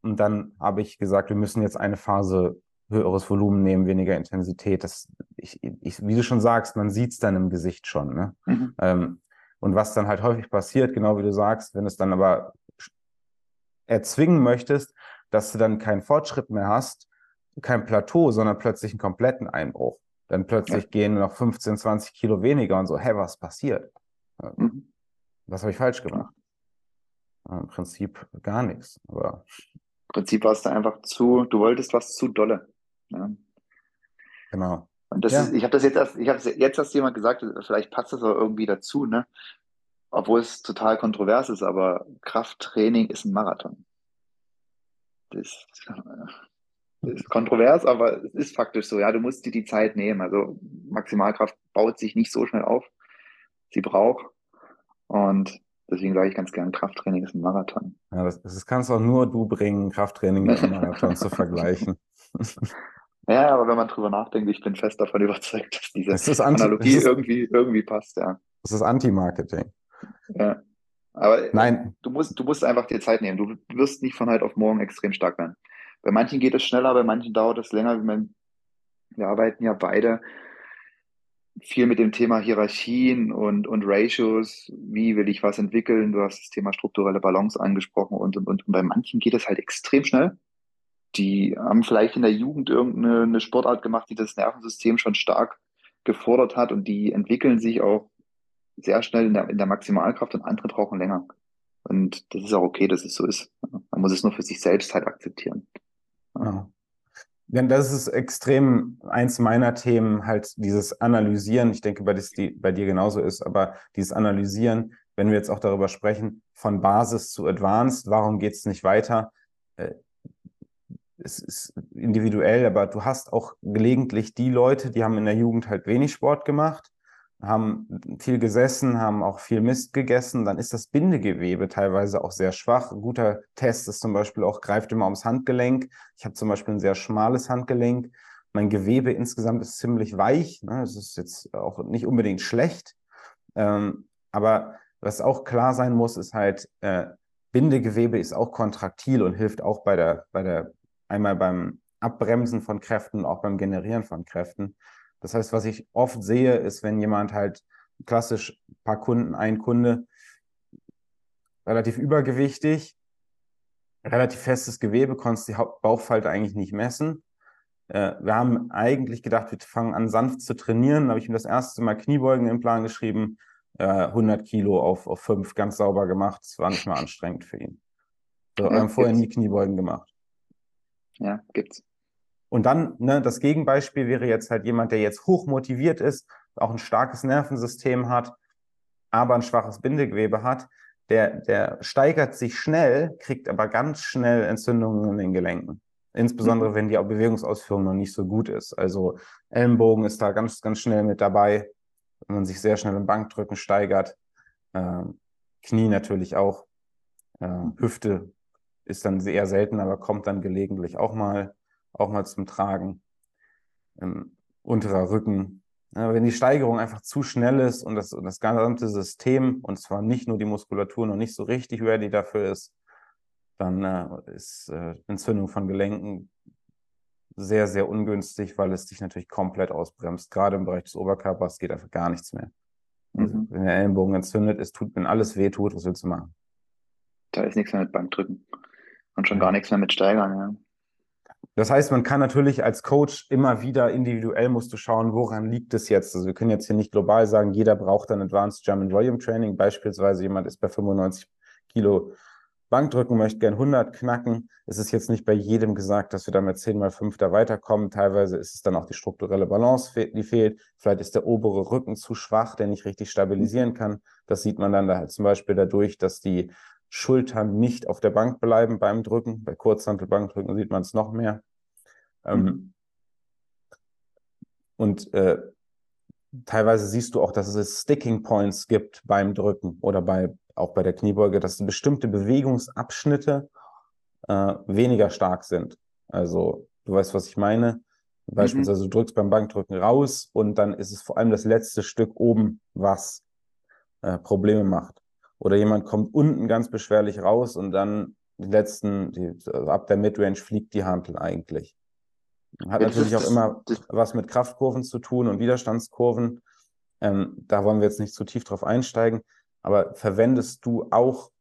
S1: Und dann habe ich gesagt, wir müssen jetzt eine Phase höheres Volumen nehmen, weniger Intensität. Das, ich, ich, wie du schon sagst, man sieht es dann im Gesicht schon. Ne? Mhm. Ähm, und was dann halt häufig passiert, genau wie du sagst, wenn es dann aber erzwingen möchtest, dass du dann keinen Fortschritt mehr hast, kein Plateau, sondern plötzlich einen kompletten Einbruch. Dann plötzlich ja. gehen noch 15, 20 Kilo weniger und so, hä, was passiert? Mhm. Was habe ich falsch gemacht? Im Prinzip gar nichts. Aber
S2: Im Prinzip warst du einfach zu, du wolltest was zu dolle. Ja.
S1: Genau.
S2: Und das ja. ist, ich habe das jetzt erst, ich habe jetzt erst jemand gesagt, vielleicht passt das auch irgendwie dazu, ne? Obwohl es total kontrovers ist, aber Krafttraining ist ein Marathon. Das, das ist kontrovers, aber es ist faktisch so. Ja, du musst dir die Zeit nehmen. Also Maximalkraft baut sich nicht so schnell auf. Sie braucht. Und deswegen sage ich ganz gern, Krafttraining ist ein Marathon.
S1: Ja, das, das kannst auch nur du bringen, Krafttraining mit einem Marathon zu vergleichen.
S2: Ja, aber wenn man drüber nachdenkt, ich bin fest davon überzeugt, dass diese das Analogie das irgendwie, irgendwie passt, ja.
S1: Das ist Anti-Marketing.
S2: Ja. Aber Nein. Du, musst, du musst einfach dir Zeit nehmen. Du wirst nicht von heute auf morgen extrem stark werden. Bei manchen geht es schneller, bei manchen dauert es länger. Wir arbeiten ja beide viel mit dem Thema Hierarchien und, und Ratios. Wie will ich was entwickeln? Du hast das Thema strukturelle Balance angesprochen und, und, und. Und bei manchen geht es halt extrem schnell die haben vielleicht in der Jugend irgendeine Sportart gemacht, die das Nervensystem schon stark gefordert hat und die entwickeln sich auch sehr schnell in der, in der Maximalkraft und andere brauchen länger. Und das ist auch okay, dass es so ist. Man muss es nur für sich selbst halt akzeptieren.
S1: Ja. Denn das ist extrem eins meiner Themen, halt dieses Analysieren. Ich denke, bei, das, die, bei dir genauso ist, aber dieses Analysieren, wenn wir jetzt auch darüber sprechen, von Basis zu Advanced, warum geht es nicht weiter? Es ist individuell, aber du hast auch gelegentlich die Leute, die haben in der Jugend halt wenig Sport gemacht, haben viel gesessen, haben auch viel Mist gegessen, dann ist das Bindegewebe teilweise auch sehr schwach. Ein guter Test ist zum Beispiel auch, greift immer ums Handgelenk. Ich habe zum Beispiel ein sehr schmales Handgelenk. Mein Gewebe insgesamt ist ziemlich weich. Ne? Das ist jetzt auch nicht unbedingt schlecht. Ähm, aber was auch klar sein muss, ist halt, äh, Bindegewebe ist auch kontraktil und hilft auch bei der, bei der einmal beim Abbremsen von Kräften, auch beim Generieren von Kräften. Das heißt, was ich oft sehe, ist, wenn jemand halt klassisch ein paar Kunden, ein Kunde, relativ übergewichtig, relativ festes Gewebe, konntest die Bauchfalte eigentlich nicht messen. Äh, wir haben eigentlich gedacht, wir fangen an sanft zu trainieren. Da habe ich ihm das erste Mal Kniebeugen im Plan geschrieben, 100 äh, Kilo auf, auf 5, ganz sauber gemacht. Das war nicht mal anstrengend für ihn. So, ja, wir haben vorher nie Kniebeugen gemacht.
S2: Ja, gibt's.
S1: Und dann, ne, das Gegenbeispiel wäre jetzt halt jemand, der jetzt hoch motiviert ist, auch ein starkes Nervensystem hat, aber ein schwaches Bindegewebe hat, der, der steigert sich schnell, kriegt aber ganz schnell Entzündungen in den Gelenken. Insbesondere, mhm. wenn die Bewegungsausführung noch nicht so gut ist. Also Ellenbogen ist da ganz, ganz schnell mit dabei, wenn man sich sehr schnell im Bankdrücken steigert. Äh, Knie natürlich auch. Äh, Hüfte ist dann sehr selten, aber kommt dann gelegentlich auch mal, auch mal zum Tragen. Ähm, unterer Rücken. Ja, wenn die Steigerung einfach zu schnell ist und das, das gesamte System, und zwar nicht nur die Muskulatur, noch nicht so richtig ready dafür ist, dann äh, ist äh, Entzündung von Gelenken sehr, sehr ungünstig, weil es dich natürlich komplett ausbremst. Gerade im Bereich des Oberkörpers geht einfach gar nichts mehr. Also, mhm. Wenn der Ellenbogen entzündet ist, tut, wenn alles weh tut, was willst du machen?
S2: Da ist nichts mehr mit Bankdrücken. Und schon gar nichts mehr mit Steigern, ja.
S1: Das heißt, man kann natürlich als Coach immer wieder individuell musst du schauen, woran liegt es jetzt. Also wir können jetzt hier nicht global sagen, jeder braucht ein Advanced German Volume Training. Beispielsweise jemand ist bei 95 Kilo Bankdrücken, möchte gern 100 knacken. Es ist jetzt nicht bei jedem gesagt, dass wir damit 10 mal 5 da weiterkommen. Teilweise ist es dann auch die strukturelle Balance, die fehlt. Vielleicht ist der obere Rücken zu schwach, der nicht richtig stabilisieren kann. Das sieht man dann da halt zum Beispiel dadurch, dass die Schultern nicht auf der Bank bleiben beim Drücken. Bei Kurzhantelbankdrücken sieht man es noch mehr. Ähm, mhm. und äh, teilweise siehst du auch, dass es Sticking Points gibt beim Drücken oder bei auch bei der Kniebeuge, dass bestimmte Bewegungsabschnitte äh, weniger stark sind. Also du weißt, was ich meine. Beispielsweise mhm. du drückst beim Bankdrücken raus und dann ist es vor allem das letzte Stück oben, was äh, Probleme macht. Oder jemand kommt unten ganz beschwerlich raus und dann die letzten, die, also ab der Midrange fliegt die Hantel eigentlich. Hat Jetzt natürlich auch immer was mit Kraftkurven zu tun und Widerstandskurven. Ähm, da wollen wir jetzt nicht zu tief drauf einsteigen. Aber verwendest du auch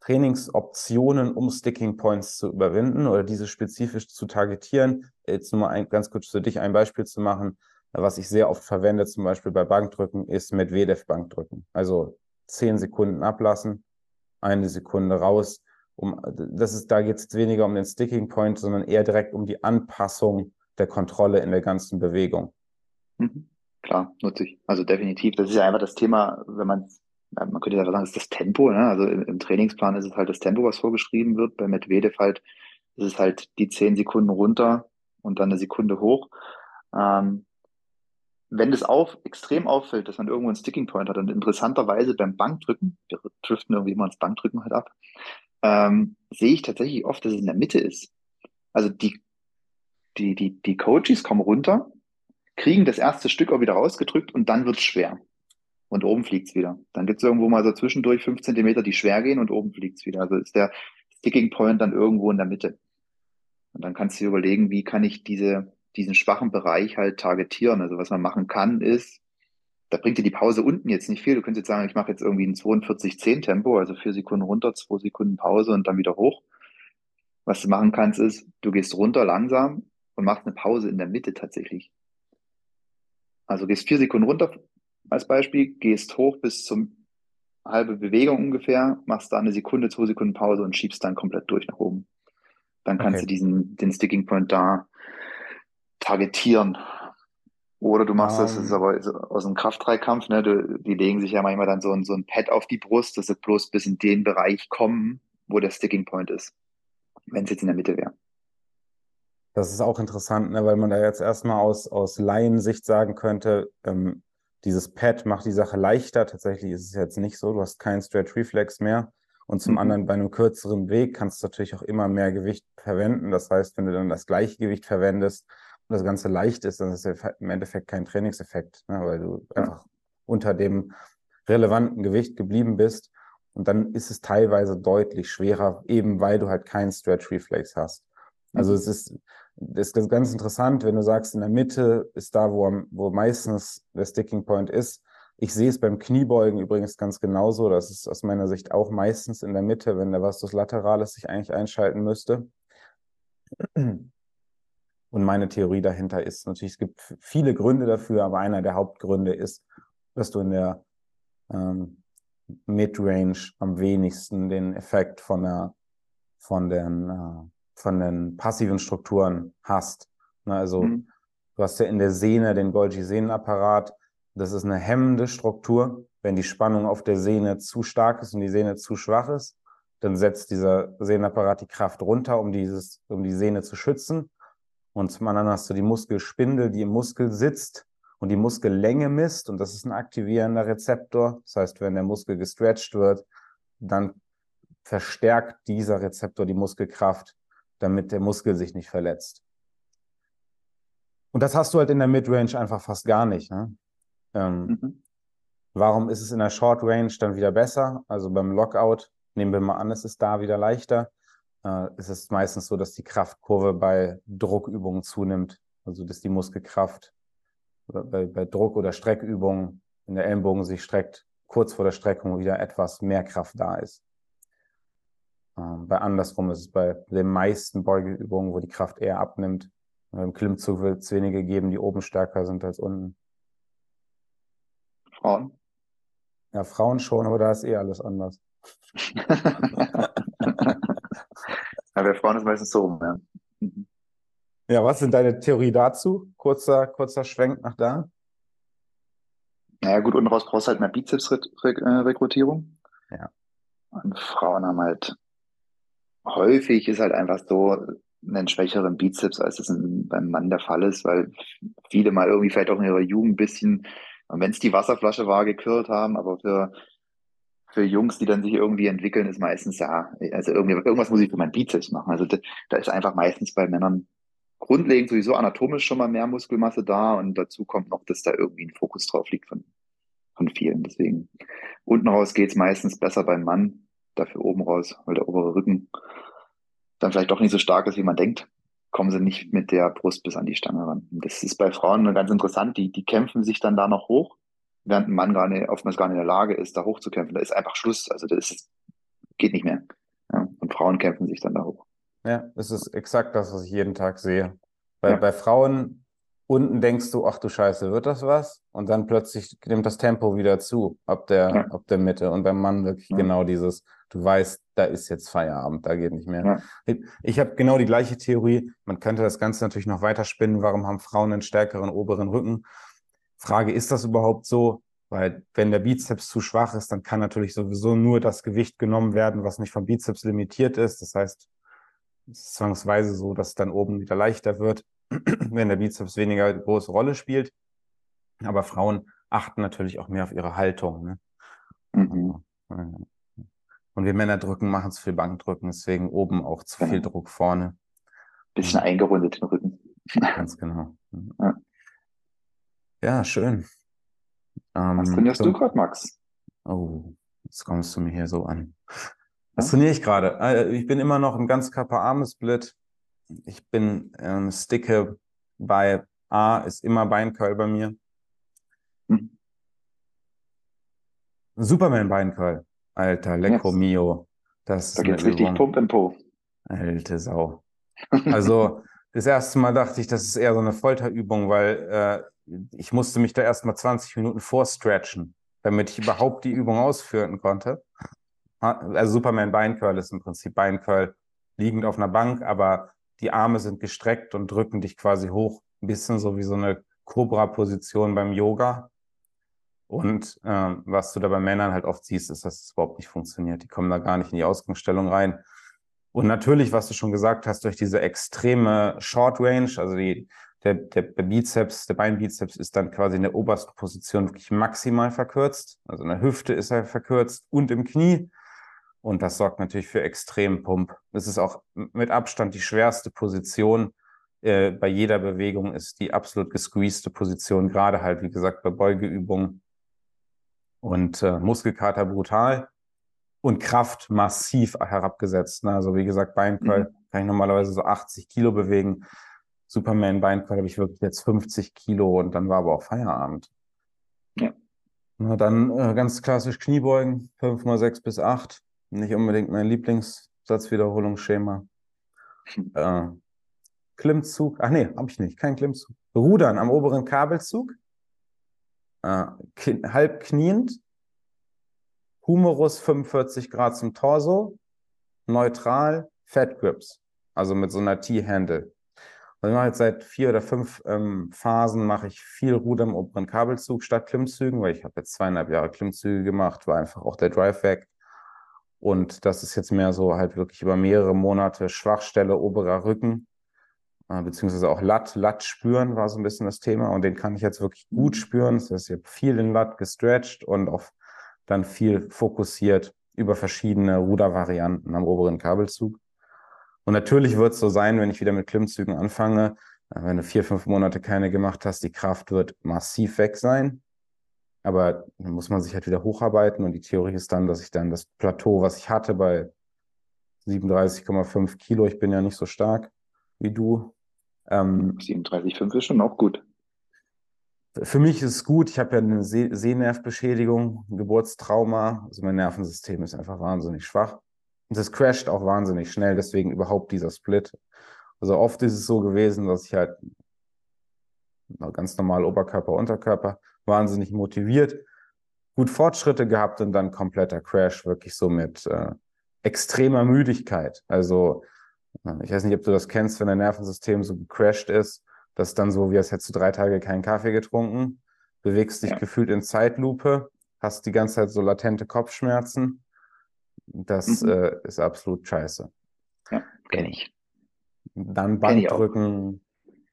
S1: Trainingsoptionen, um Sticking Points zu überwinden oder diese spezifisch zu targetieren? Jetzt nur mal ein, ganz kurz für dich ein Beispiel zu machen. Was ich sehr oft verwende, zum Beispiel bei Bankdrücken, ist mit WDF Bankdrücken. Also zehn Sekunden ablassen, eine Sekunde raus. Um, das ist, da geht es weniger um den Sticking Point, sondern eher direkt um die Anpassung der Kontrolle in der ganzen Bewegung.
S2: Mhm. Klar, nutze ich. Also definitiv. Das ist ja einfach das Thema, wenn man, man könnte ja sagen, das ist das Tempo. Ne? Also im, im, Trainingsplan ist es halt das Tempo, was vorgeschrieben wird. Bei Medvedev halt ist es halt die zehn Sekunden runter und dann eine Sekunde hoch. Ähm, wenn das auf, extrem auffällt, dass man irgendwo einen Sticking Point hat und interessanterweise beim Bankdrücken, wir driften irgendwie immer ins Bankdrücken halt ab, ähm, sehe ich tatsächlich oft, dass es in der Mitte ist. Also die, die, die, die Coaches kommen runter kriegen das erste Stück auch wieder rausgedrückt und dann wird es schwer. Und oben fliegt es wieder. Dann gibt es irgendwo mal so zwischendurch fünf Zentimeter, die schwer gehen und oben fliegt es wieder. Also ist der Sticking Point dann irgendwo in der Mitte. Und dann kannst du dir überlegen, wie kann ich diese, diesen schwachen Bereich halt targetieren. Also was man machen kann, ist, da bringt dir die Pause unten jetzt nicht viel. Du könntest jetzt sagen, ich mache jetzt irgendwie ein 42-10 Tempo, also vier Sekunden runter, zwei Sekunden Pause und dann wieder hoch. Was du machen kannst, ist, du gehst runter langsam und machst eine Pause in der Mitte tatsächlich. Also gehst vier Sekunden runter als Beispiel, gehst hoch bis zum halbe Bewegung ungefähr, machst da eine Sekunde, zwei Sekunden Pause und schiebst dann komplett durch nach oben. Dann kannst okay. du diesen, den Sticking Point da targetieren. Oder du machst um. das, das ist aber aus dem Kraftdreikampf, ne? Du, die legen sich ja manchmal dann so ein, so ein Pad auf die Brust, dass sie bloß bis in den Bereich kommen, wo der Sticking Point ist. Wenn es jetzt in der Mitte wäre.
S1: Das ist auch interessant, ne, weil man da jetzt erstmal aus, aus Laiensicht sagen könnte, ähm, dieses Pad macht die Sache leichter. Tatsächlich ist es jetzt nicht so. Du hast keinen Stretch Reflex mehr. Und zum mhm. anderen bei einem kürzeren Weg kannst du natürlich auch immer mehr Gewicht verwenden. Das heißt, wenn du dann das gleiche Gewicht verwendest das Ganze leicht ist, dann ist es im Endeffekt kein Trainingseffekt, ne, weil du ja. einfach unter dem relevanten Gewicht geblieben bist. Und dann ist es teilweise deutlich schwerer, eben weil du halt keinen Stretch Reflex hast. Also mhm. es ist, das ist ganz interessant, wenn du sagst, in der Mitte ist da, wo, wo meistens der Sticking Point ist. Ich sehe es beim Kniebeugen übrigens ganz genauso. Das ist aus meiner Sicht auch meistens in der Mitte, wenn der Vastus lateralis sich eigentlich einschalten müsste. Und meine Theorie dahinter ist natürlich, es gibt viele Gründe dafür, aber einer der Hauptgründe ist, dass du in der ähm, Midrange am wenigsten den Effekt von der von den äh, von den passiven Strukturen hast. Ne, also mhm. du hast ja in der Sehne den Golgi-Sehnenapparat. Das ist eine hemmende Struktur. Wenn die Spannung auf der Sehne zu stark ist und die Sehne zu schwach ist, dann setzt dieser Sehnenapparat die Kraft runter, um dieses, um die Sehne zu schützen. Und zum anderen hast du die Muskelspindel, die im Muskel sitzt und die Muskellänge misst. Und das ist ein aktivierender Rezeptor. Das heißt, wenn der Muskel gestretched wird, dann verstärkt dieser Rezeptor die Muskelkraft, damit der Muskel sich nicht verletzt. Und das hast du halt in der Midrange einfach fast gar nicht. Ne? Ähm, mhm. Warum ist es in der Short Range dann wieder besser? Also beim Lockout, nehmen wir mal an, es ist da wieder leichter. Äh, ist es meistens so, dass die Kraftkurve bei Druckübungen zunimmt. Also dass die Muskelkraft bei, bei Druck- oder Streckübungen, wenn der Ellenbogen sich streckt, kurz vor der Streckung wieder etwas mehr Kraft da ist. Ähm, bei andersrum ist es bei den meisten Beugeübungen, wo die Kraft eher abnimmt. Im Klimmzug wird es wenige geben, die oben stärker sind als unten.
S2: Frauen?
S1: Ja, Frauen schon, aber da ist eh alles anders.
S2: ja, bei Frauen ist meistens so rum, ja. Mhm.
S1: Ja, was sind deine Theorie dazu? Kurzer, kurzer Schwenk nach da.
S2: Naja, gut, unten raus brauchst du halt mehr Bizeps-Rekrutierung.
S1: Ja.
S2: Und Frauen haben halt häufig ist halt einfach so einen schwächeren Bizeps, als es beim Mann der Fall ist, weil viele mal irgendwie vielleicht auch in ihrer Jugend ein bisschen, wenn es die Wasserflasche war, gekürt haben, aber für, für Jungs, die dann sich irgendwie entwickeln, ist meistens ja, also irgendwie, irgendwas muss ich für meinen Bizeps machen. Also da, ist einfach meistens bei Männern grundlegend sowieso anatomisch schon mal mehr Muskelmasse da und dazu kommt noch, dass da irgendwie ein Fokus drauf liegt von, von vielen. Deswegen unten raus geht's meistens besser beim Mann, dafür oben raus, weil der obere Rücken dann vielleicht doch nicht so stark ist, wie man denkt, kommen sie nicht mit der Brust bis an die Stange ran. Das ist bei Frauen ganz interessant, die, die kämpfen sich dann da noch hoch, während ein Mann gar nicht, oftmals gar nicht in der Lage ist, da hochzukämpfen. Da ist einfach Schluss. Also das ist, geht nicht mehr. Ja, und Frauen kämpfen sich dann da hoch.
S1: Ja, das ist exakt das, was ich jeden Tag sehe. Weil ja. bei Frauen unten denkst du, ach du Scheiße, wird das was? Und dann plötzlich nimmt das Tempo wieder zu, ab der, ja. ab der Mitte. Und beim Mann wirklich ja. genau dieses, du weißt, da ist jetzt Feierabend, da geht nicht mehr. Ja. Ich, ich habe genau die gleiche Theorie. Man könnte das Ganze natürlich noch weiter spinnen. Warum haben Frauen einen stärkeren oberen Rücken? Frage, ist das überhaupt so? Weil wenn der Bizeps zu schwach ist, dann kann natürlich sowieso nur das Gewicht genommen werden, was nicht vom Bizeps limitiert ist. Das heißt, es ist zwangsweise so, dass es dann oben wieder leichter wird, wenn der Bizeps weniger große Rolle spielt. Aber Frauen achten natürlich auch mehr auf ihre Haltung. Ne? Mhm. Und wir Männer drücken, machen zu viel Bankdrücken, deswegen oben auch zu viel genau. Druck vorne.
S2: Bisschen eingerundet den Rücken.
S1: Ganz genau. Ja, ja schön.
S2: Ähm, Was trainierst so, du gerade, Max?
S1: Oh, jetzt kommst du mir hier so an. Was trainiere ich gerade? Äh, ich bin immer noch im Ganzkörper-Arme-Split. Ich bin ähm, sticke bei A, ist immer Beincurl bei mir. Hm. Superman Beincurl. Alter, Lecco yes. Mio. Das
S2: da geht's richtig Pump im Po.
S1: Alte Sau. Also, das erste Mal dachte ich, das ist eher so eine Folterübung, weil äh, ich musste mich da erst mal 20 Minuten vorstretchen, damit ich überhaupt die Übung ausführen konnte. Also Superman Beincurl ist im Prinzip Beincurl liegend auf einer Bank, aber die Arme sind gestreckt und drücken dich quasi hoch. Ein bisschen so wie so eine Cobra-Position beim Yoga. Und äh, was du da bei Männern halt oft siehst, ist, dass es überhaupt nicht funktioniert. Die kommen da gar nicht in die Ausgangsstellung rein. Und natürlich, was du schon gesagt hast, durch diese extreme Short Range, also die, der, der Bizeps, der Beinbizeps ist dann quasi in der obersten Position wirklich maximal verkürzt. Also in der Hüfte ist er verkürzt und im Knie. Und das sorgt natürlich für Extrempump. Das ist auch mit Abstand die schwerste Position. Äh, bei jeder Bewegung ist die absolut gesqueezte Position, gerade halt, wie gesagt, bei Beugeübungen. Und äh, Muskelkater brutal und Kraft massiv herabgesetzt. Ne? Also wie gesagt, Beincurl mhm. kann ich normalerweise so 80 Kilo bewegen. Superman Beincurl habe ich wirklich jetzt 50 Kilo und dann war aber auch Feierabend. Ja. Na, dann äh, ganz klassisch Kniebeugen, 5 mal 6 bis 8 nicht unbedingt mein Lieblingssatzwiederholungsschema. Hm. Äh, Klimmzug, ach nee, habe ich nicht, kein Klimmzug. Rudern am oberen Kabelzug, äh, halb kniend, Humerus 45 Grad zum Torso, neutral, Fat Grips, also mit so einer T-Handle. Und ich mache jetzt seit vier oder fünf ähm, Phasen mache ich viel Rudern am oberen Kabelzug statt Klimmzügen, weil ich habe jetzt zweieinhalb Jahre Klimmzüge gemacht, war einfach auch der Drive weg. Und das ist jetzt mehr so halt wirklich über mehrere Monate Schwachstelle, oberer Rücken, äh, beziehungsweise auch Lat. Lat spüren war so ein bisschen das Thema und den kann ich jetzt wirklich gut mhm. spüren. Das heißt, ich habe viel den Lat gestretched und auch dann viel fokussiert über verschiedene Rudervarianten am oberen Kabelzug. Und natürlich wird es so sein, wenn ich wieder mit Klimmzügen anfange, äh, wenn du vier, fünf Monate keine gemacht hast, die Kraft wird massiv weg sein. Aber dann muss man sich halt wieder hocharbeiten und die Theorie ist dann, dass ich dann das Plateau, was ich hatte bei 37,5 Kilo, ich bin ja nicht so stark wie du.
S2: Ähm, 37,5 ist schon auch gut.
S1: Für mich ist es gut. Ich habe ja eine Seh Sehnervbeschädigung, ein Geburtstrauma. Also mein Nervensystem ist einfach wahnsinnig schwach. Und das crasht auch wahnsinnig schnell, deswegen überhaupt dieser Split. Also oft ist es so gewesen, dass ich halt ganz normal Oberkörper, Unterkörper, wahnsinnig motiviert, gut Fortschritte gehabt und dann kompletter Crash, wirklich so mit äh, extremer Müdigkeit. Also ich weiß nicht, ob du das kennst, wenn dein Nervensystem so gecrashed ist, das ist dann so, wie als hättest du drei Tage keinen Kaffee getrunken, bewegst dich ja. gefühlt in Zeitlupe, hast die ganze Zeit so latente Kopfschmerzen. Das mhm. äh, ist absolut scheiße.
S2: Ja, kenne ich.
S1: Dann Bankdrücken.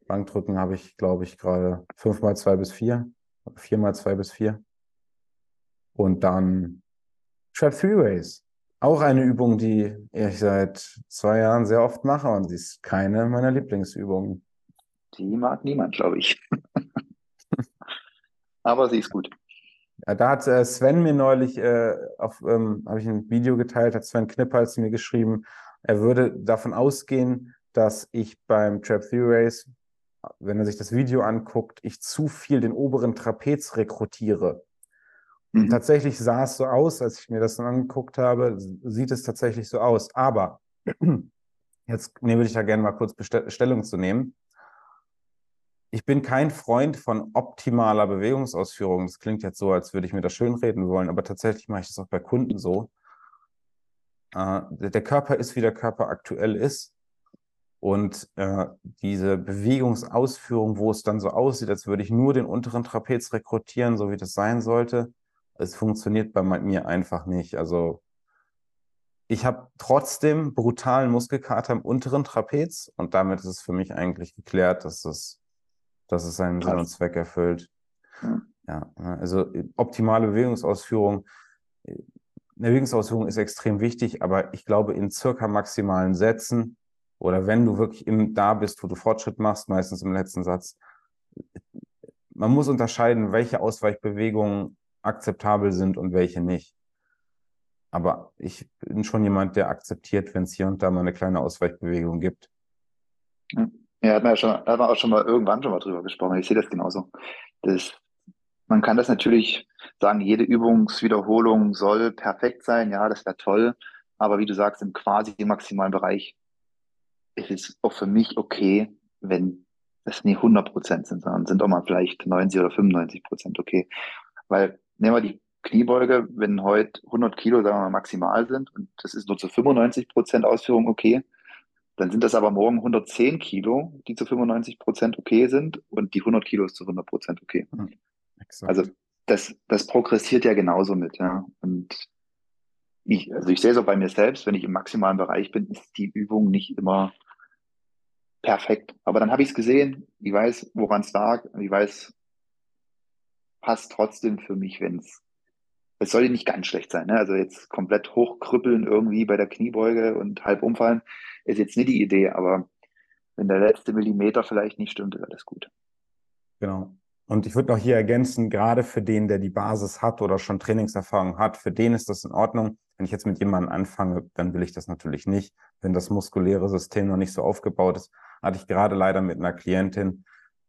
S1: Bankdrücken habe ich, glaube ich, gerade fünf mal zwei bis vier. Vier mal zwei bis vier. Und dann Trap Three Ways. Auch eine Übung, die ich seit zwei Jahren sehr oft mache und sie ist keine meiner Lieblingsübungen.
S2: Die mag niemand, glaube ich. Aber sie ist gut.
S1: Da hat äh, Sven mir neulich äh, auf, ähm, habe ich ein Video geteilt, hat Sven Knippals mir geschrieben, er würde davon ausgehen, dass ich beim Trap Theory Race, wenn er sich das Video anguckt, ich zu viel den oberen Trapez rekrutiere. Mhm. Tatsächlich sah es so aus, als ich mir das dann angeguckt habe, sieht es tatsächlich so aus. Aber jetzt würde ich da gerne mal kurz Stellung zu nehmen. Ich bin kein Freund von optimaler Bewegungsausführung. Das klingt jetzt so, als würde ich mir das schönreden wollen, aber tatsächlich mache ich das auch bei Kunden so. Äh, der Körper ist, wie der Körper aktuell ist. Und äh, diese Bewegungsausführung, wo es dann so aussieht, als würde ich nur den unteren Trapez rekrutieren, so wie das sein sollte, es funktioniert bei mir einfach nicht. Also ich habe trotzdem brutalen Muskelkater im unteren Trapez und damit ist es für mich eigentlich geklärt, dass es, dass es seinen Sinn und Zweck erfüllt. Ja. ja, also optimale Bewegungsausführung. Bewegungsausführung ist extrem wichtig, aber ich glaube, in circa maximalen Sätzen oder wenn du wirklich im, da bist, wo du Fortschritt machst, meistens im letzten Satz, man muss unterscheiden, welche Ausweichbewegungen akzeptabel sind und welche nicht. Aber ich bin schon jemand, der akzeptiert, wenn es hier und da mal eine kleine Ausweichbewegung gibt.
S2: Ja, hat man ja schon, hat man auch schon mal irgendwann schon mal drüber gesprochen. Ich sehe das genauso. Das, man kann das natürlich sagen, jede Übungswiederholung soll perfekt sein. Ja, das wäre toll. Aber wie du sagst, im quasi maximalen Bereich ist es auch für mich okay, wenn das nie 100 Prozent sind, sondern sind auch mal vielleicht 90 oder 95 Prozent okay. Weil nehmen wir die Kniebeuge, wenn heute 100 Kilo, sagen wir mal, maximal sind und das ist nur zu 95 Prozent Ausführung okay, dann sind das aber morgen 110 Kilo, die zu 95 Prozent okay sind und die 100 Kilo ist zu 100 Prozent okay. Mhm, also das, das progressiert ja genauso mit, ja. Und ich, also ich sehe so bei mir selbst, wenn ich im maximalen Bereich bin, ist die Übung nicht immer perfekt. Aber dann habe ich es gesehen, ich weiß, woran es lag, ich weiß, passt trotzdem für mich, wenn es, es soll nicht ganz schlecht sein. Ne? Also jetzt komplett hochkrüppeln irgendwie bei der Kniebeuge und halb umfallen, ist jetzt nicht die Idee, aber wenn der letzte Millimeter vielleicht nicht stimmt, wäre das gut.
S1: Genau. Und ich würde noch hier ergänzen, gerade für den, der die Basis hat oder schon Trainingserfahrung hat, für den ist das in Ordnung. Wenn ich jetzt mit jemandem anfange, dann will ich das natürlich nicht. Wenn das muskuläre System noch nicht so aufgebaut ist, hatte ich gerade leider mit einer Klientin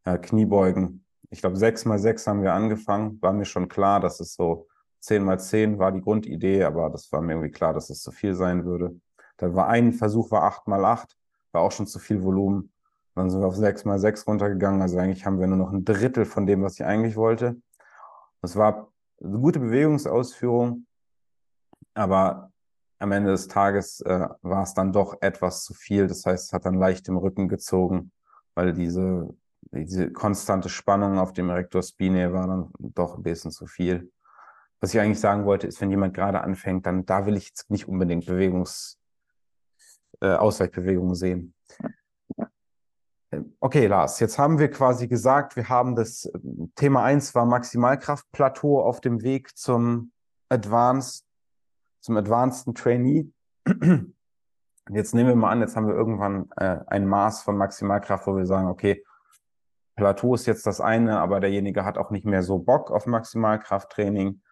S1: äh, Kniebeugen ich glaube, sechs mal sechs haben wir angefangen. War mir schon klar, dass es so zehn mal zehn war die Grundidee, aber das war mir irgendwie klar, dass es zu viel sein würde. Dann war ein Versuch, war acht mal acht, war auch schon zu viel Volumen. Dann sind wir auf sechs mal sechs runtergegangen. Also eigentlich haben wir nur noch ein Drittel von dem, was ich eigentlich wollte. Das war eine gute Bewegungsausführung, aber am Ende des Tages äh, war es dann doch etwas zu viel. Das heißt, es hat dann leicht im Rücken gezogen, weil diese diese konstante Spannung auf dem Rector Spinae war dann doch ein bisschen zu viel. Was ich eigentlich sagen wollte, ist, wenn jemand gerade anfängt, dann da will ich jetzt nicht unbedingt Bewegungs, äh, Ausweichbewegungen sehen. Okay, Lars, jetzt haben wir quasi gesagt, wir haben das Thema 1 war Maximalkraftplateau auf dem Weg zum Advanced, zum Advanced Trainee. Jetzt nehmen wir mal an, jetzt haben wir irgendwann äh, ein Maß von Maximalkraft, wo wir sagen, okay, Plateau ist jetzt das eine, aber derjenige hat auch nicht mehr so Bock auf Maximalkrafttraining,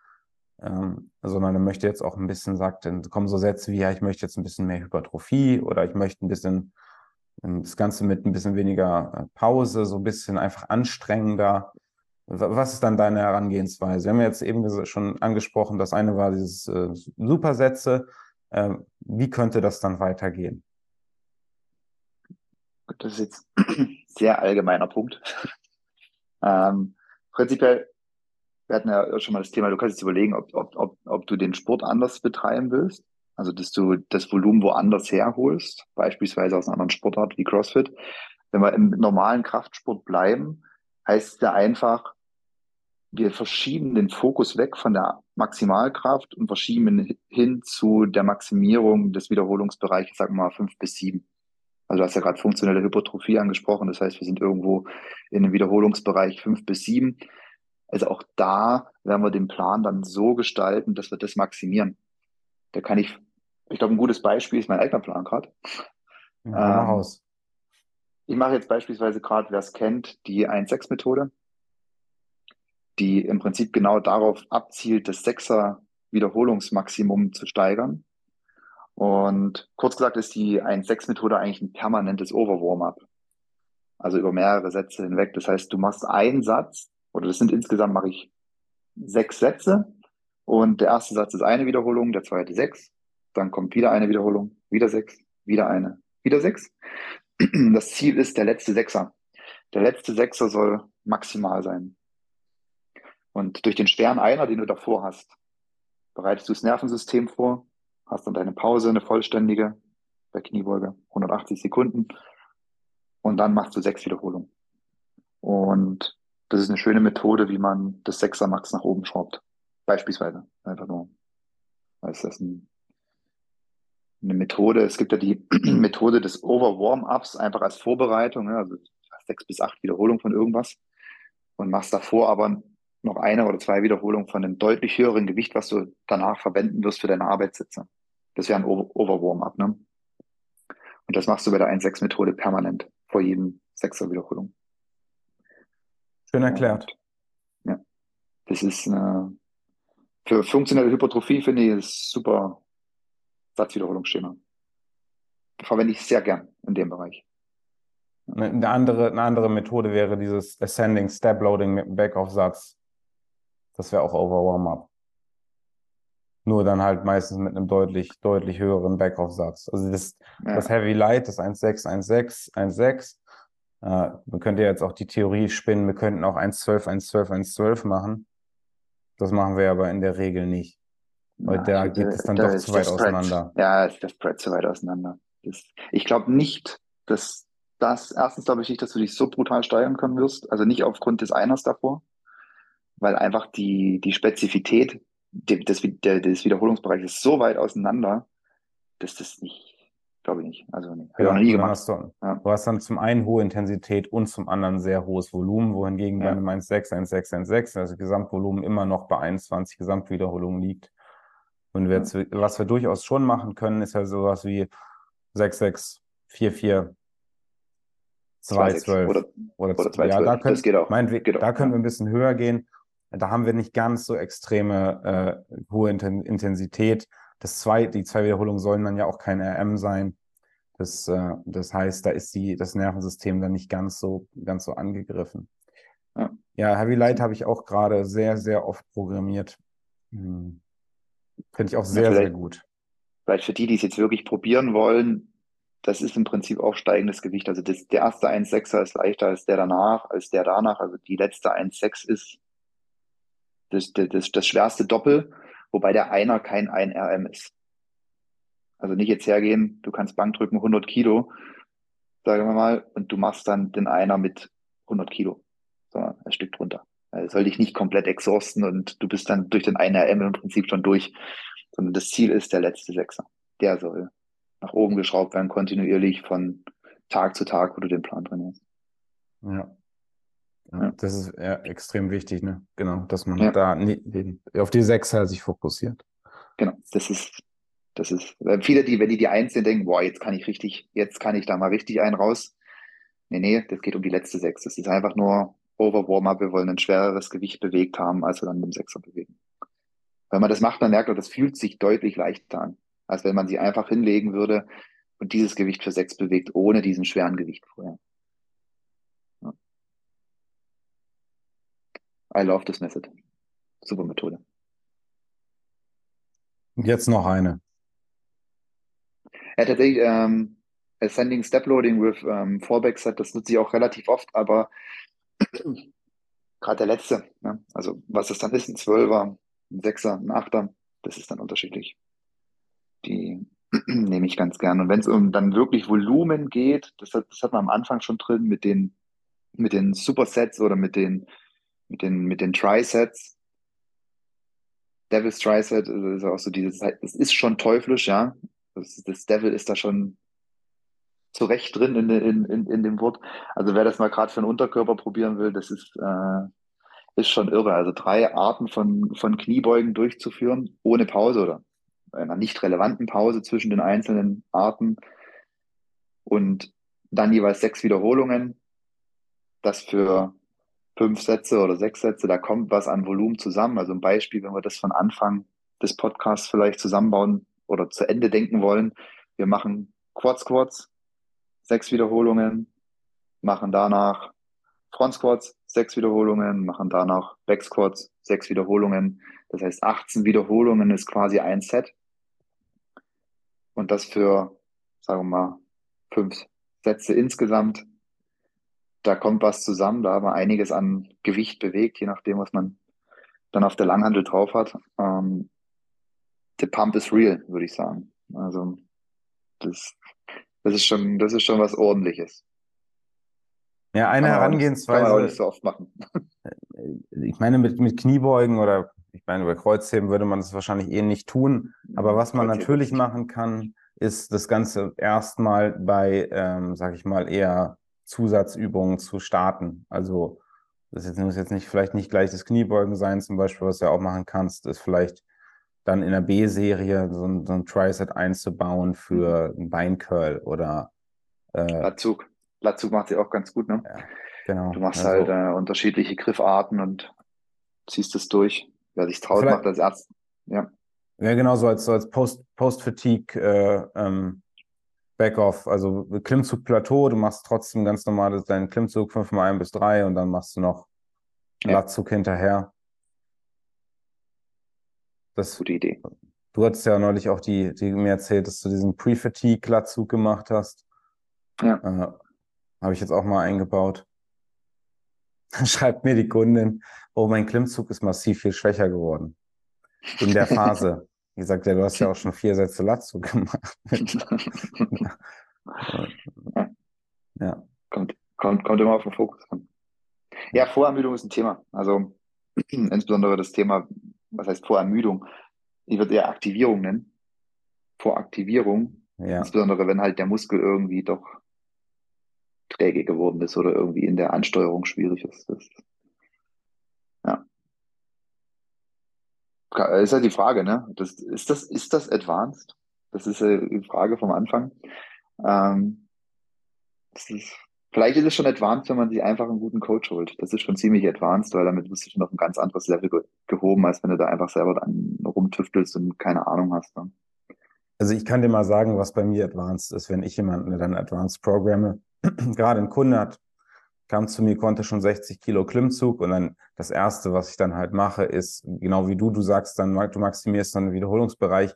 S1: ähm, sondern er möchte jetzt auch ein bisschen, sagt, dann kommen so Sätze wie, ja, ich möchte jetzt ein bisschen mehr Hypertrophie oder ich möchte ein bisschen das Ganze mit ein bisschen weniger äh, Pause, so ein bisschen einfach anstrengender. Was ist dann deine Herangehensweise? Wir haben jetzt eben schon angesprochen, das eine war dieses äh, Supersätze. Äh, wie könnte das dann weitergehen?
S2: Das ist jetzt ein sehr allgemeiner Punkt. ähm, prinzipiell, wir hatten ja schon mal das Thema, du kannst jetzt überlegen, ob, ob, ob, ob du den Sport anders betreiben willst. Also, dass du das Volumen woanders herholst, beispielsweise aus einer anderen Sportart wie CrossFit. Wenn wir im normalen Kraftsport bleiben, heißt es ja einfach, wir verschieben den Fokus weg von der Maximalkraft und verschieben ihn hin zu der Maximierung des Wiederholungsbereichs, sagen wir mal fünf bis sieben. Also du hast ja gerade funktionelle Hypertrophie angesprochen. Das heißt, wir sind irgendwo in dem Wiederholungsbereich fünf bis sieben. Also auch da werden wir den Plan dann so gestalten, dass wir das maximieren. Da kann ich, ich glaube, ein gutes Beispiel ist mein eigener Plan gerade.
S1: Ja, ähm,
S2: ich mache jetzt beispielsweise gerade, wer es kennt, die 1-6-Methode, die im Prinzip genau darauf abzielt, das Sechser Wiederholungsmaximum zu steigern. Und kurz gesagt ist die 1-6-Methode eigentlich ein permanentes Overwarm-up. Also über mehrere Sätze hinweg. Das heißt, du machst einen Satz, oder das sind insgesamt mache ich sechs Sätze und der erste Satz ist eine Wiederholung, der zweite sechs. Dann kommt wieder eine Wiederholung, wieder sechs, wieder eine, wieder sechs. Das Ziel ist der letzte Sechser. Der letzte Sechser soll maximal sein. Und durch den schweren Einer, den du davor hast, bereitest du das Nervensystem vor, hast dann deine Pause, eine vollständige, bei Kniebeuge 180 Sekunden. Und dann machst du sechs Wiederholungen. Und das ist eine schöne Methode, wie man das Sechser Max nach oben schraubt. Beispielsweise. Einfach nur. Ist das ein, eine Methode? Es gibt ja die Methode des Over-Warm-Ups einfach als Vorbereitung. Ne? Also sechs bis acht Wiederholungen von irgendwas. Und machst davor aber noch eine oder zwei Wiederholungen von einem deutlich höheren Gewicht, was du danach verwenden wirst für deine Arbeitssitze. Das wäre ein Over-Warm-Up. Ne? Und das machst du bei der 1-6-Methode permanent vor jedem Sechser Wiederholung.
S1: Schön erklärt.
S2: Ja. Das ist eine, äh, für funktionelle Hypertrophie finde ich es super Satzwiederholungsschema. Verwende ich sehr gern in dem Bereich.
S1: Eine andere, eine andere Methode wäre dieses Ascending Step Loading mit Backoff-Satz. Das wäre auch Over Warm-Up. Nur dann halt meistens mit einem deutlich, deutlich höheren Backoff-Satz. Also das, ja. das Heavy Light, das 1.6, 1.6, 1.6. Äh, man könnte jetzt auch die Theorie spinnen, wir könnten auch 1.12, 1.12, 1.12 machen. Das machen wir aber in der Regel nicht. Weil ja, da geht es dann da doch zu weit auseinander.
S2: Ja, ist das Spread zu weit auseinander. Das, ich glaube nicht, dass das, erstens glaube ich nicht, dass du dich so brutal steigern können wirst, also nicht aufgrund des Einers davor, weil einfach die, die Spezifität des, des Wiederholungsbereichs ist so weit auseinander, dass das nicht, Glaube ich nicht. Also nee.
S1: Ja, nie gemacht. Hast du, ja. du, hast dann zum einen hohe Intensität und zum anderen sehr hohes Volumen, wohingegen ja. bei einem 1,6, 1,6, 1,6, also Gesamtvolumen immer noch bei 21 Gesamtwiederholungen liegt. Und wir jetzt, was wir durchaus schon machen können, ist ja sowas wie 6,6, 4,4, 2,12 oder, oder, oder 2, ja, da können, das geht auch. Mein, geht da auch. können wir ein bisschen höher gehen. Da haben wir nicht ganz so extreme äh, hohe Intensität. Das zwei, die zwei Wiederholungen sollen dann ja auch kein RM sein. Das, äh, das heißt, da ist die, das Nervensystem dann nicht ganz so, ganz so angegriffen. Ja, ja Heavy Light habe ich auch gerade sehr, sehr oft programmiert. Hm. Finde ich auch sehr, ja, sehr gut.
S2: Weil für die, die es jetzt wirklich probieren wollen, das ist im Prinzip auch steigendes Gewicht. Also das, der erste 1,6er ist leichter als der danach, als der danach. Also die letzte 1,6 ist das, das, das schwerste Doppel wobei der Einer kein 1RM ist. Also nicht jetzt hergehen, du kannst Bankdrücken 100 Kilo, sagen wir mal, und du machst dann den Einer mit 100 Kilo, sondern ein Stück drunter. Es soll dich nicht komplett exhausten und du bist dann durch den einen RM im Prinzip schon durch, sondern das Ziel ist der letzte Sechser. Der soll nach oben geschraubt werden, kontinuierlich von Tag zu Tag, wo du den Plan trainierst.
S1: Ja. Ja. Das ist ja extrem wichtig, ne? Genau, dass man ja. da nie, auf die Sechser sich fokussiert.
S2: Genau, das ist, das ist, viele, die, wenn die die Eins sind, denken, boah, jetzt kann ich richtig, jetzt kann ich da mal richtig einen raus. Nee, nee, das geht um die letzte Sechs. Das ist einfach nur over Warm-up. Wir wollen ein schwereres Gewicht bewegt haben, als wir dann mit dem Sechser bewegen. Wenn man das macht, dann merkt man, das fühlt sich deutlich leichter an, als wenn man sie einfach hinlegen würde und dieses Gewicht für sechs bewegt, ohne diesen schweren Gewicht vorher. I love this method. Super Methode.
S1: Jetzt noch eine.
S2: Ja, tatsächlich, ähm, Ascending Step Loading with ähm, Fallback Set, das nutze ich auch relativ oft, aber gerade der letzte, ne? also was es dann ist, ein Zwölfer, ein Sechser, ein Achter, das ist dann unterschiedlich. Die nehme ich ganz gern. Und wenn es um dann wirklich Volumen geht, das hat, das hat man am Anfang schon drin mit den, mit den Supersets oder mit den, mit den, mit den Trisets. Devil's Triset ist auch so dieses, es ist schon teuflisch, ja. Das, das Devil ist da schon zu Recht drin in, in, in, in dem Wort. Also wer das mal gerade für einen Unterkörper probieren will, das ist, äh, ist schon irre. Also drei Arten von, von Kniebeugen durchzuführen ohne Pause oder einer nicht relevanten Pause zwischen den einzelnen Arten und dann jeweils sechs Wiederholungen. Das für fünf Sätze oder sechs Sätze, da kommt was an Volumen zusammen. Also ein Beispiel, wenn wir das von Anfang des Podcasts vielleicht zusammenbauen oder zu Ende denken wollen. Wir machen Quad Squats, sechs Wiederholungen, machen danach Front Squats, sechs Wiederholungen, machen danach Back Squats, sechs Wiederholungen. Das heißt, 18 Wiederholungen ist quasi ein Set. Und das für, sagen wir mal, fünf Sätze insgesamt. Da kommt was zusammen, da haben wir einiges an Gewicht bewegt, je nachdem, was man dann auf der Langhandel drauf hat. Ähm, the pump is real, würde ich sagen. Also das, das ist schon, das ist schon was Ordentliches.
S1: Ja, eine kann Herangehensweise. Kann man auch nicht so oft machen. Ich meine, mit, mit Kniebeugen oder ich meine, bei Kreuzheben würde man das wahrscheinlich eh nicht tun. Aber was man natürlich machen kann, ist das Ganze erstmal bei, ähm, sag ich mal, eher Zusatzübungen zu starten. Also das jetzt, muss jetzt nicht vielleicht nicht gleich das Kniebeugen sein, zum Beispiel, was du ja auch machen kannst, ist vielleicht dann in der B-Serie so ein, so ein Triset einzubauen für einen Beincurl oder
S2: äh, Latzug. Latzug macht sie auch ganz gut, ne? Ja, genau. Du machst also, halt äh, unterschiedliche Griffarten und ziehst es durch. Wer sich traut, macht als Arzt. Ja.
S1: Ja, genau, so als, so als Post, Post-Fatigue äh, ähm, Backoff, also Klimmzug-Plateau, du machst trotzdem ganz normal deinen Klimmzug 5 mal 1 bis 3 und dann machst du noch ja. Latzug hinterher. Das,
S2: Gute Idee.
S1: Du hattest ja neulich auch die, die mir erzählt, dass du diesen Pre-Fatigue-Latzug gemacht hast. Ja. Äh, Habe ich jetzt auch mal eingebaut. Dann schreibt mir die Kundin, oh, mein Klimmzug ist massiv viel schwächer geworden. In der Phase. Wie gesagt, ja, du hast ja auch schon vier Sätze Latzug gemacht.
S2: ja. Kommt, kommt, kommt immer auf den Fokus an. Ja, Vorermüdung ist ein Thema. Also insbesondere das Thema, was heißt Vorermüdung? Ich würde eher Aktivierung nennen. Voraktivierung. Ja. Insbesondere wenn halt der Muskel irgendwie doch träge geworden ist oder irgendwie in der Ansteuerung schwierig ist. Das, Ist ja die Frage, ne? Das, ist, das, ist das advanced? Das ist die Frage vom Anfang. Ähm, ist, vielleicht ist es schon advanced, wenn man sich einfach einen guten Coach holt. Das ist schon ziemlich advanced, weil damit bist du schon auf ein ganz anderes Level ge gehoben, als wenn du da einfach selber dann rumtüftelst und keine Ahnung hast. Ne?
S1: Also ich kann dir mal sagen, was bei mir advanced ist, wenn ich jemanden dann advanced programme gerade ein Kunde hat, kam zu mir, konnte schon 60 Kilo Klimmzug und dann das erste, was ich dann halt mache, ist, genau wie du, du sagst dann, du maximierst dann den Wiederholungsbereich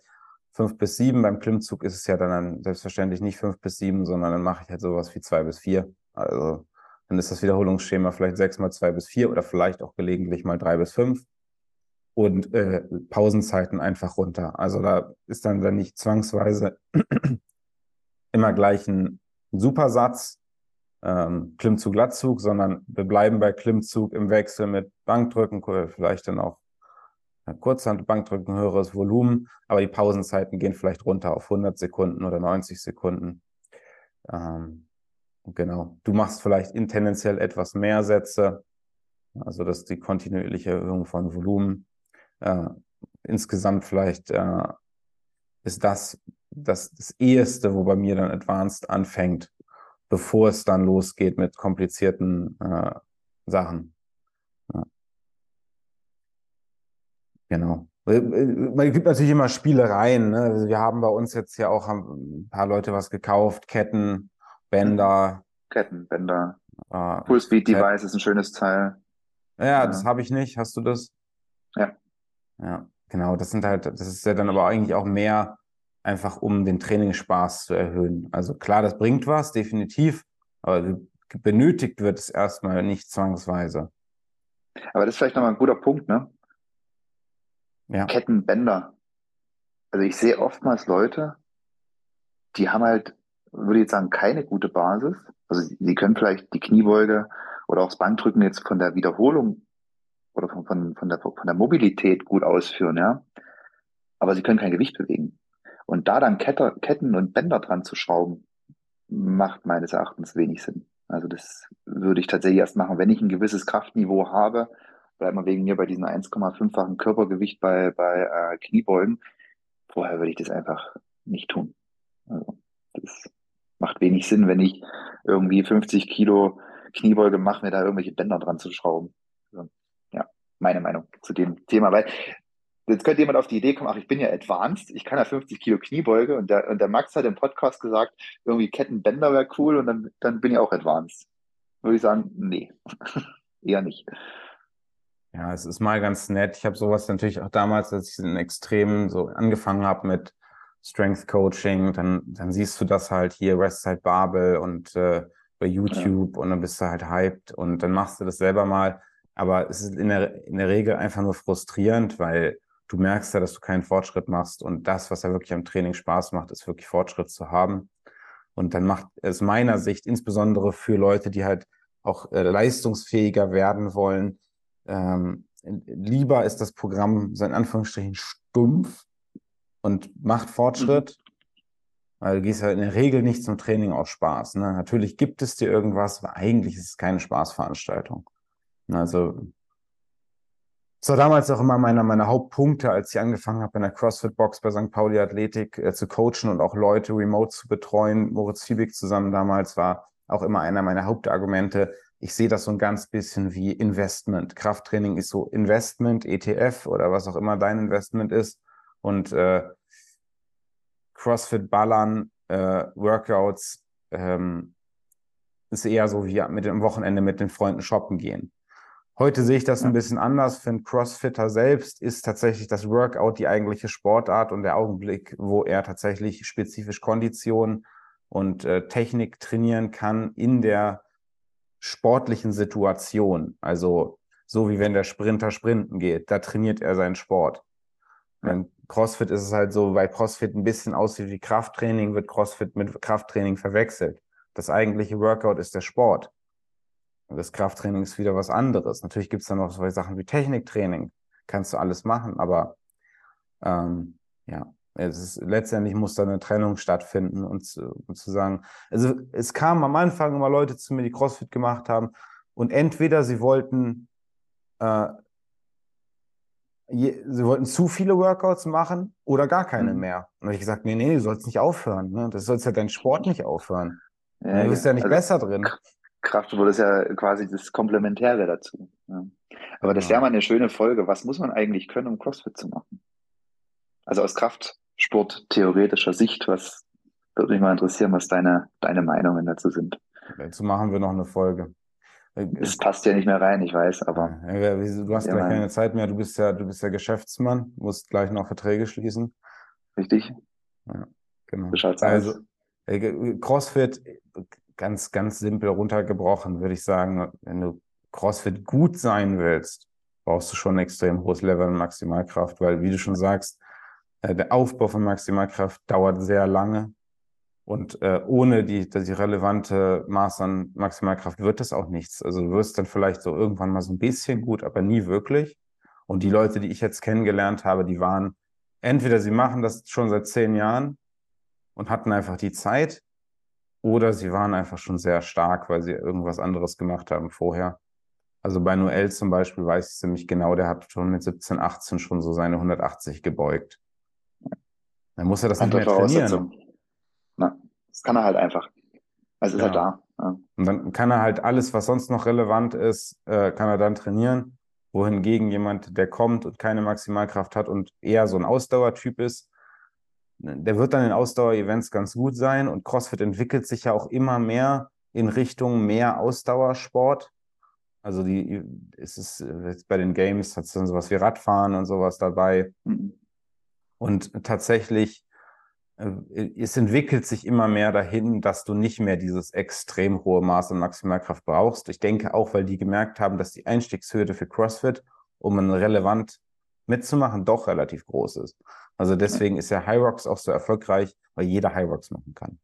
S1: fünf bis sieben. Beim Klimmzug ist es ja dann selbstverständlich nicht fünf bis sieben, sondern dann mache ich halt sowas wie zwei bis vier. Also dann ist das Wiederholungsschema vielleicht sechs mal zwei bis vier oder vielleicht auch gelegentlich mal drei bis fünf und äh, Pausenzeiten einfach runter. Also da ist dann, dann nicht zwangsweise immer gleich ein Supersatz, ähm, Klimmzug, Lattzug, sondern wir bleiben bei Klimmzug im Wechsel mit Bankdrücken, vielleicht dann auch Kurzhand, Bankdrücken, höheres Volumen, aber die Pausenzeiten gehen vielleicht runter auf 100 Sekunden oder 90 Sekunden. Ähm, genau. Du machst vielleicht in tendenziell etwas mehr Sätze, also dass die kontinuierliche Erhöhung von Volumen. Äh, insgesamt vielleicht äh, ist das, das das eheste, wo bei mir dann Advanced anfängt, bevor es dann losgeht mit komplizierten äh, Sachen. Ja. Genau. Äh, äh, man gibt natürlich immer Spielereien. Ne? Also wir haben bei uns jetzt ja auch ein paar Leute was gekauft, Ketten, Bänder.
S2: Ketten, Bänder. Äh, Full Speed Device ist ein schönes Teil.
S1: Ja, ja. das habe ich nicht. Hast du das?
S2: Ja.
S1: Ja, genau. Das sind halt, das ist ja dann aber eigentlich auch mehr einfach, um den Trainingsspaß zu erhöhen. Also klar, das bringt was, definitiv, aber benötigt wird es erstmal nicht zwangsweise.
S2: Aber das ist vielleicht nochmal ein guter Punkt, ne? Ja. Kettenbänder. Also ich sehe oftmals Leute, die haben halt, würde ich jetzt sagen, keine gute Basis. Also sie können vielleicht die Kniebeuge oder auch das Bankdrücken jetzt von der Wiederholung oder von, von, von, der, von der Mobilität gut ausführen, ja. Aber sie können kein Gewicht bewegen. Und da dann Kette, Ketten und Bänder dran zu schrauben, macht meines Erachtens wenig Sinn. Also das würde ich tatsächlich erst machen, wenn ich ein gewisses Kraftniveau habe. Bleibt mal wegen mir bei diesem 1,5-fachen Körpergewicht bei, bei äh, Kniebeugen. Vorher würde ich das einfach nicht tun. Also das macht wenig Sinn, wenn ich irgendwie 50 Kilo Kniebeuge mache, mir da irgendwelche Bänder dran zu schrauben. Also, ja, meine Meinung zu dem Thema. Weil Jetzt könnte jemand auf die Idee kommen, ach, ich bin ja advanced, ich kann ja 50 Kilo Kniebeuge und der, und der Max hat im Podcast gesagt, irgendwie Kettenbänder wäre cool und dann, dann bin ich auch advanced. Würde ich sagen, nee, eher nicht.
S1: Ja, es ist mal ganz nett. Ich habe sowas natürlich auch damals, als ich in Extremen so angefangen habe mit Strength Coaching, dann, dann siehst du das halt hier, Restside Barbell und äh, bei YouTube ja. und dann bist du halt hyped und dann machst du das selber mal. Aber es ist in der, in der Regel einfach nur frustrierend, weil du merkst ja, dass du keinen Fortschritt machst und das, was ja wirklich am Training Spaß macht, ist wirklich Fortschritt zu haben. Und dann macht es meiner Sicht, insbesondere für Leute, die halt auch äh, leistungsfähiger werden wollen, ähm, lieber ist das Programm so in Anführungsstrichen stumpf und macht Fortschritt, mhm. weil du gehst ja in der Regel nicht zum Training aus Spaß. Ne? Natürlich gibt es dir irgendwas, aber eigentlich ist es keine Spaßveranstaltung. Also das war damals auch immer meiner meiner Hauptpunkte, als ich angefangen habe, in der CrossFit-Box bei St. Pauli Athletik äh, zu coachen und auch Leute remote zu betreuen. Moritz Fiebig zusammen damals war auch immer einer meiner Hauptargumente. Ich sehe das so ein ganz bisschen wie Investment. Krafttraining ist so Investment, ETF oder was auch immer dein Investment ist. Und äh, CrossFit ballern, äh, Workouts ähm, ist eher so wie mit dem Wochenende mit den Freunden shoppen gehen. Heute sehe ich das ein bisschen anders. Für einen Crossfitter selbst ist tatsächlich das Workout die eigentliche Sportart und der Augenblick, wo er tatsächlich spezifisch Kondition und äh, Technik trainieren kann in der sportlichen Situation. Also so wie wenn der Sprinter sprinten geht, da trainiert er seinen Sport. Beim CrossFit ist es halt so, weil CrossFit ein bisschen aussieht wie Krafttraining, wird CrossFit mit Krafttraining verwechselt. Das eigentliche Workout ist der Sport. Das Krafttraining ist wieder was anderes. Natürlich gibt es dann noch solche Sachen wie Techniktraining. Kannst du alles machen, aber ähm, ja, es ist, letztendlich muss da eine Trennung stattfinden und zu, und zu sagen, also es kamen am Anfang immer Leute zu mir, die CrossFit gemacht haben und entweder sie wollten äh, je, sie wollten zu viele Workouts machen oder gar keine mhm. mehr. Und habe ich gesagt, nee, nee, du sollst nicht aufhören. Ne? Das sollst ja dein Sport nicht aufhören. Ja, du bist ja nicht also, besser drin.
S2: Kraftsport ist ja quasi das Komplementäre dazu. Ja. Aber das wäre mal eine schöne Folge. Was muss man eigentlich können, um CrossFit zu machen? Also aus Kraftsport theoretischer Sicht, was würde mich mal interessieren, was deine, deine Meinungen dazu sind.
S1: Dazu machen wir noch eine Folge.
S2: Es passt ja nicht mehr rein, ich weiß, aber.
S1: Du hast ja, gleich keine Zeit mehr. Du bist ja, du bist ja Geschäftsmann, musst gleich noch Verträge schließen.
S2: Richtig.
S1: Ja, genau. Also, CrossFit ganz, ganz simpel runtergebrochen, würde ich sagen, wenn du CrossFit gut sein willst, brauchst du schon ein extrem hohes Level an Maximalkraft, weil, wie du schon sagst, äh, der Aufbau von Maximalkraft dauert sehr lange Und äh, ohne die, die relevante Maß an Maximalkraft wird das auch nichts. Also du wirst dann vielleicht so irgendwann mal so ein bisschen gut, aber nie wirklich. Und die Leute, die ich jetzt kennengelernt habe, die waren entweder sie machen das schon seit zehn Jahren und hatten einfach die Zeit, oder sie waren einfach schon sehr stark, weil sie irgendwas anderes gemacht haben vorher. Also bei Noel zum Beispiel weiß ich ziemlich genau, der hat schon mit 17, 18 schon so seine 180 gebeugt. Dann muss er das nicht mehr trainieren.
S2: Na, das kann er halt einfach. Also ist ja. er da. Ja.
S1: Und dann kann er halt alles, was sonst noch relevant ist, äh, kann er dann trainieren. Wohingegen jemand, der kommt und keine Maximalkraft hat und eher so ein Ausdauertyp ist, der wird dann in Ausdauer-Events ganz gut sein. Und CrossFit entwickelt sich ja auch immer mehr in Richtung mehr Ausdauersport. Also die, es ist bei den Games hat es dann sowas wie Radfahren und sowas dabei. Und tatsächlich äh, es entwickelt sich immer mehr dahin, dass du nicht mehr dieses extrem hohe Maß an Maximalkraft brauchst. Ich denke auch, weil die gemerkt haben, dass die Einstiegshürde für CrossFit, um ein relevant mitzumachen, doch relativ groß ist. Also deswegen ist ja High Rocks auch so erfolgreich, weil jeder High Rocks machen kann.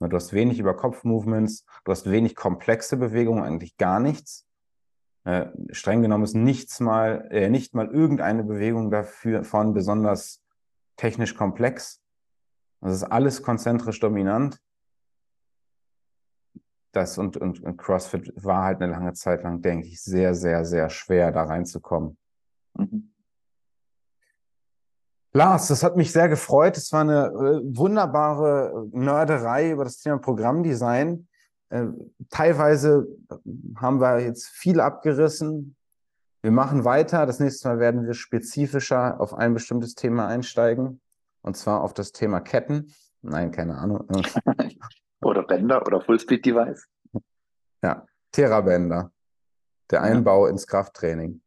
S1: Du hast wenig Überkopf-Movements, du hast wenig komplexe Bewegungen, eigentlich gar nichts. Äh, streng genommen ist nichts mal, äh, nicht mal irgendeine Bewegung dafür von besonders technisch komplex das ist alles konzentrisch dominant. Das und, und, und CrossFit war halt eine lange Zeit lang, denke ich, sehr, sehr, sehr schwer, da reinzukommen. Mhm. Lars, das hat mich sehr gefreut. Es war eine äh, wunderbare Nörderei über das Thema Programmdesign. Äh, teilweise haben wir jetzt viel abgerissen. Wir machen weiter. Das nächste Mal werden wir spezifischer auf ein bestimmtes Thema einsteigen und zwar auf das Thema Ketten. Nein, keine Ahnung.
S2: oder Bänder oder Fullspeed-Device.
S1: Ja, Terabänder. Der Einbau ja. ins Krafttraining.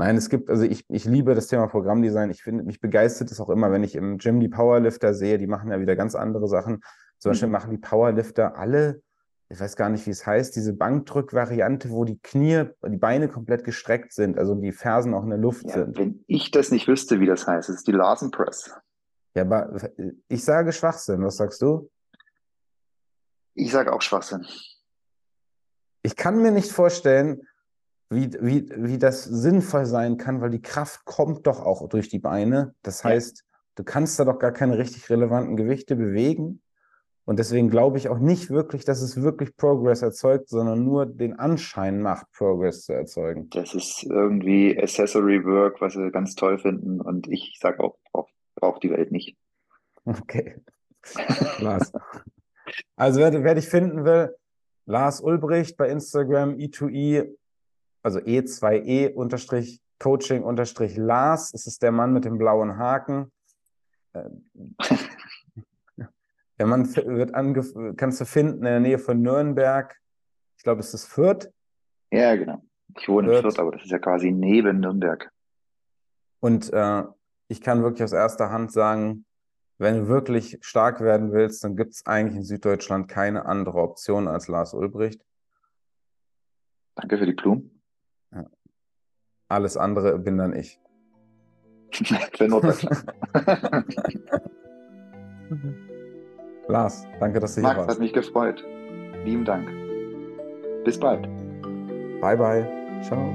S1: Nein, es gibt, also ich, ich liebe das Thema Programmdesign. Ich finde, mich begeistert es auch immer, wenn ich im Gym die Powerlifter sehe, die machen ja wieder ganz andere Sachen. Zum Beispiel mhm. machen die Powerlifter alle, ich weiß gar nicht, wie es heißt, diese Bankdrückvariante, wo die Knie, die Beine komplett gestreckt sind, also die Fersen auch in der Luft ja, sind.
S2: Wenn ich das nicht wüsste, wie das heißt, das ist die Larsen Press.
S1: Ja, aber ich sage Schwachsinn. Was sagst du?
S2: Ich sage auch Schwachsinn.
S1: Ich kann mir nicht vorstellen, wie, wie, wie das sinnvoll sein kann, weil die Kraft kommt doch auch durch die Beine. Das heißt, ja. du kannst da doch gar keine richtig relevanten Gewichte bewegen. Und deswegen glaube ich auch nicht wirklich, dass es wirklich Progress erzeugt, sondern nur den Anschein macht, Progress zu erzeugen.
S2: Das ist irgendwie Accessory Work, was wir ganz toll finden. Und ich sage auch, braucht brauch die Welt nicht.
S1: Okay. Lars. Also wer, wer dich finden will, Lars Ulbricht bei Instagram, E2E, also E2E unterstrich Coaching unterstrich Lars. Es ist der Mann mit dem blauen Haken. Der Mann wird ange kannst du finden in der Nähe von Nürnberg. Ich glaube, es ist Fürth.
S2: Ja, genau. Ich wohne Fürth. in Fürth, aber das ist ja quasi neben Nürnberg.
S1: Und äh, ich kann wirklich aus erster Hand sagen, wenn du wirklich stark werden willst, dann gibt es eigentlich in Süddeutschland keine andere Option als Lars Ulbricht.
S2: Danke für die Blumen.
S1: Alles andere bin dann ich.
S2: für Norddeutschland.
S1: Lars, danke, dass du
S2: Max,
S1: hier warst.
S2: Max, hat mich gefreut. Lieben Dank. Bis bald.
S1: Bye, bye. Ciao.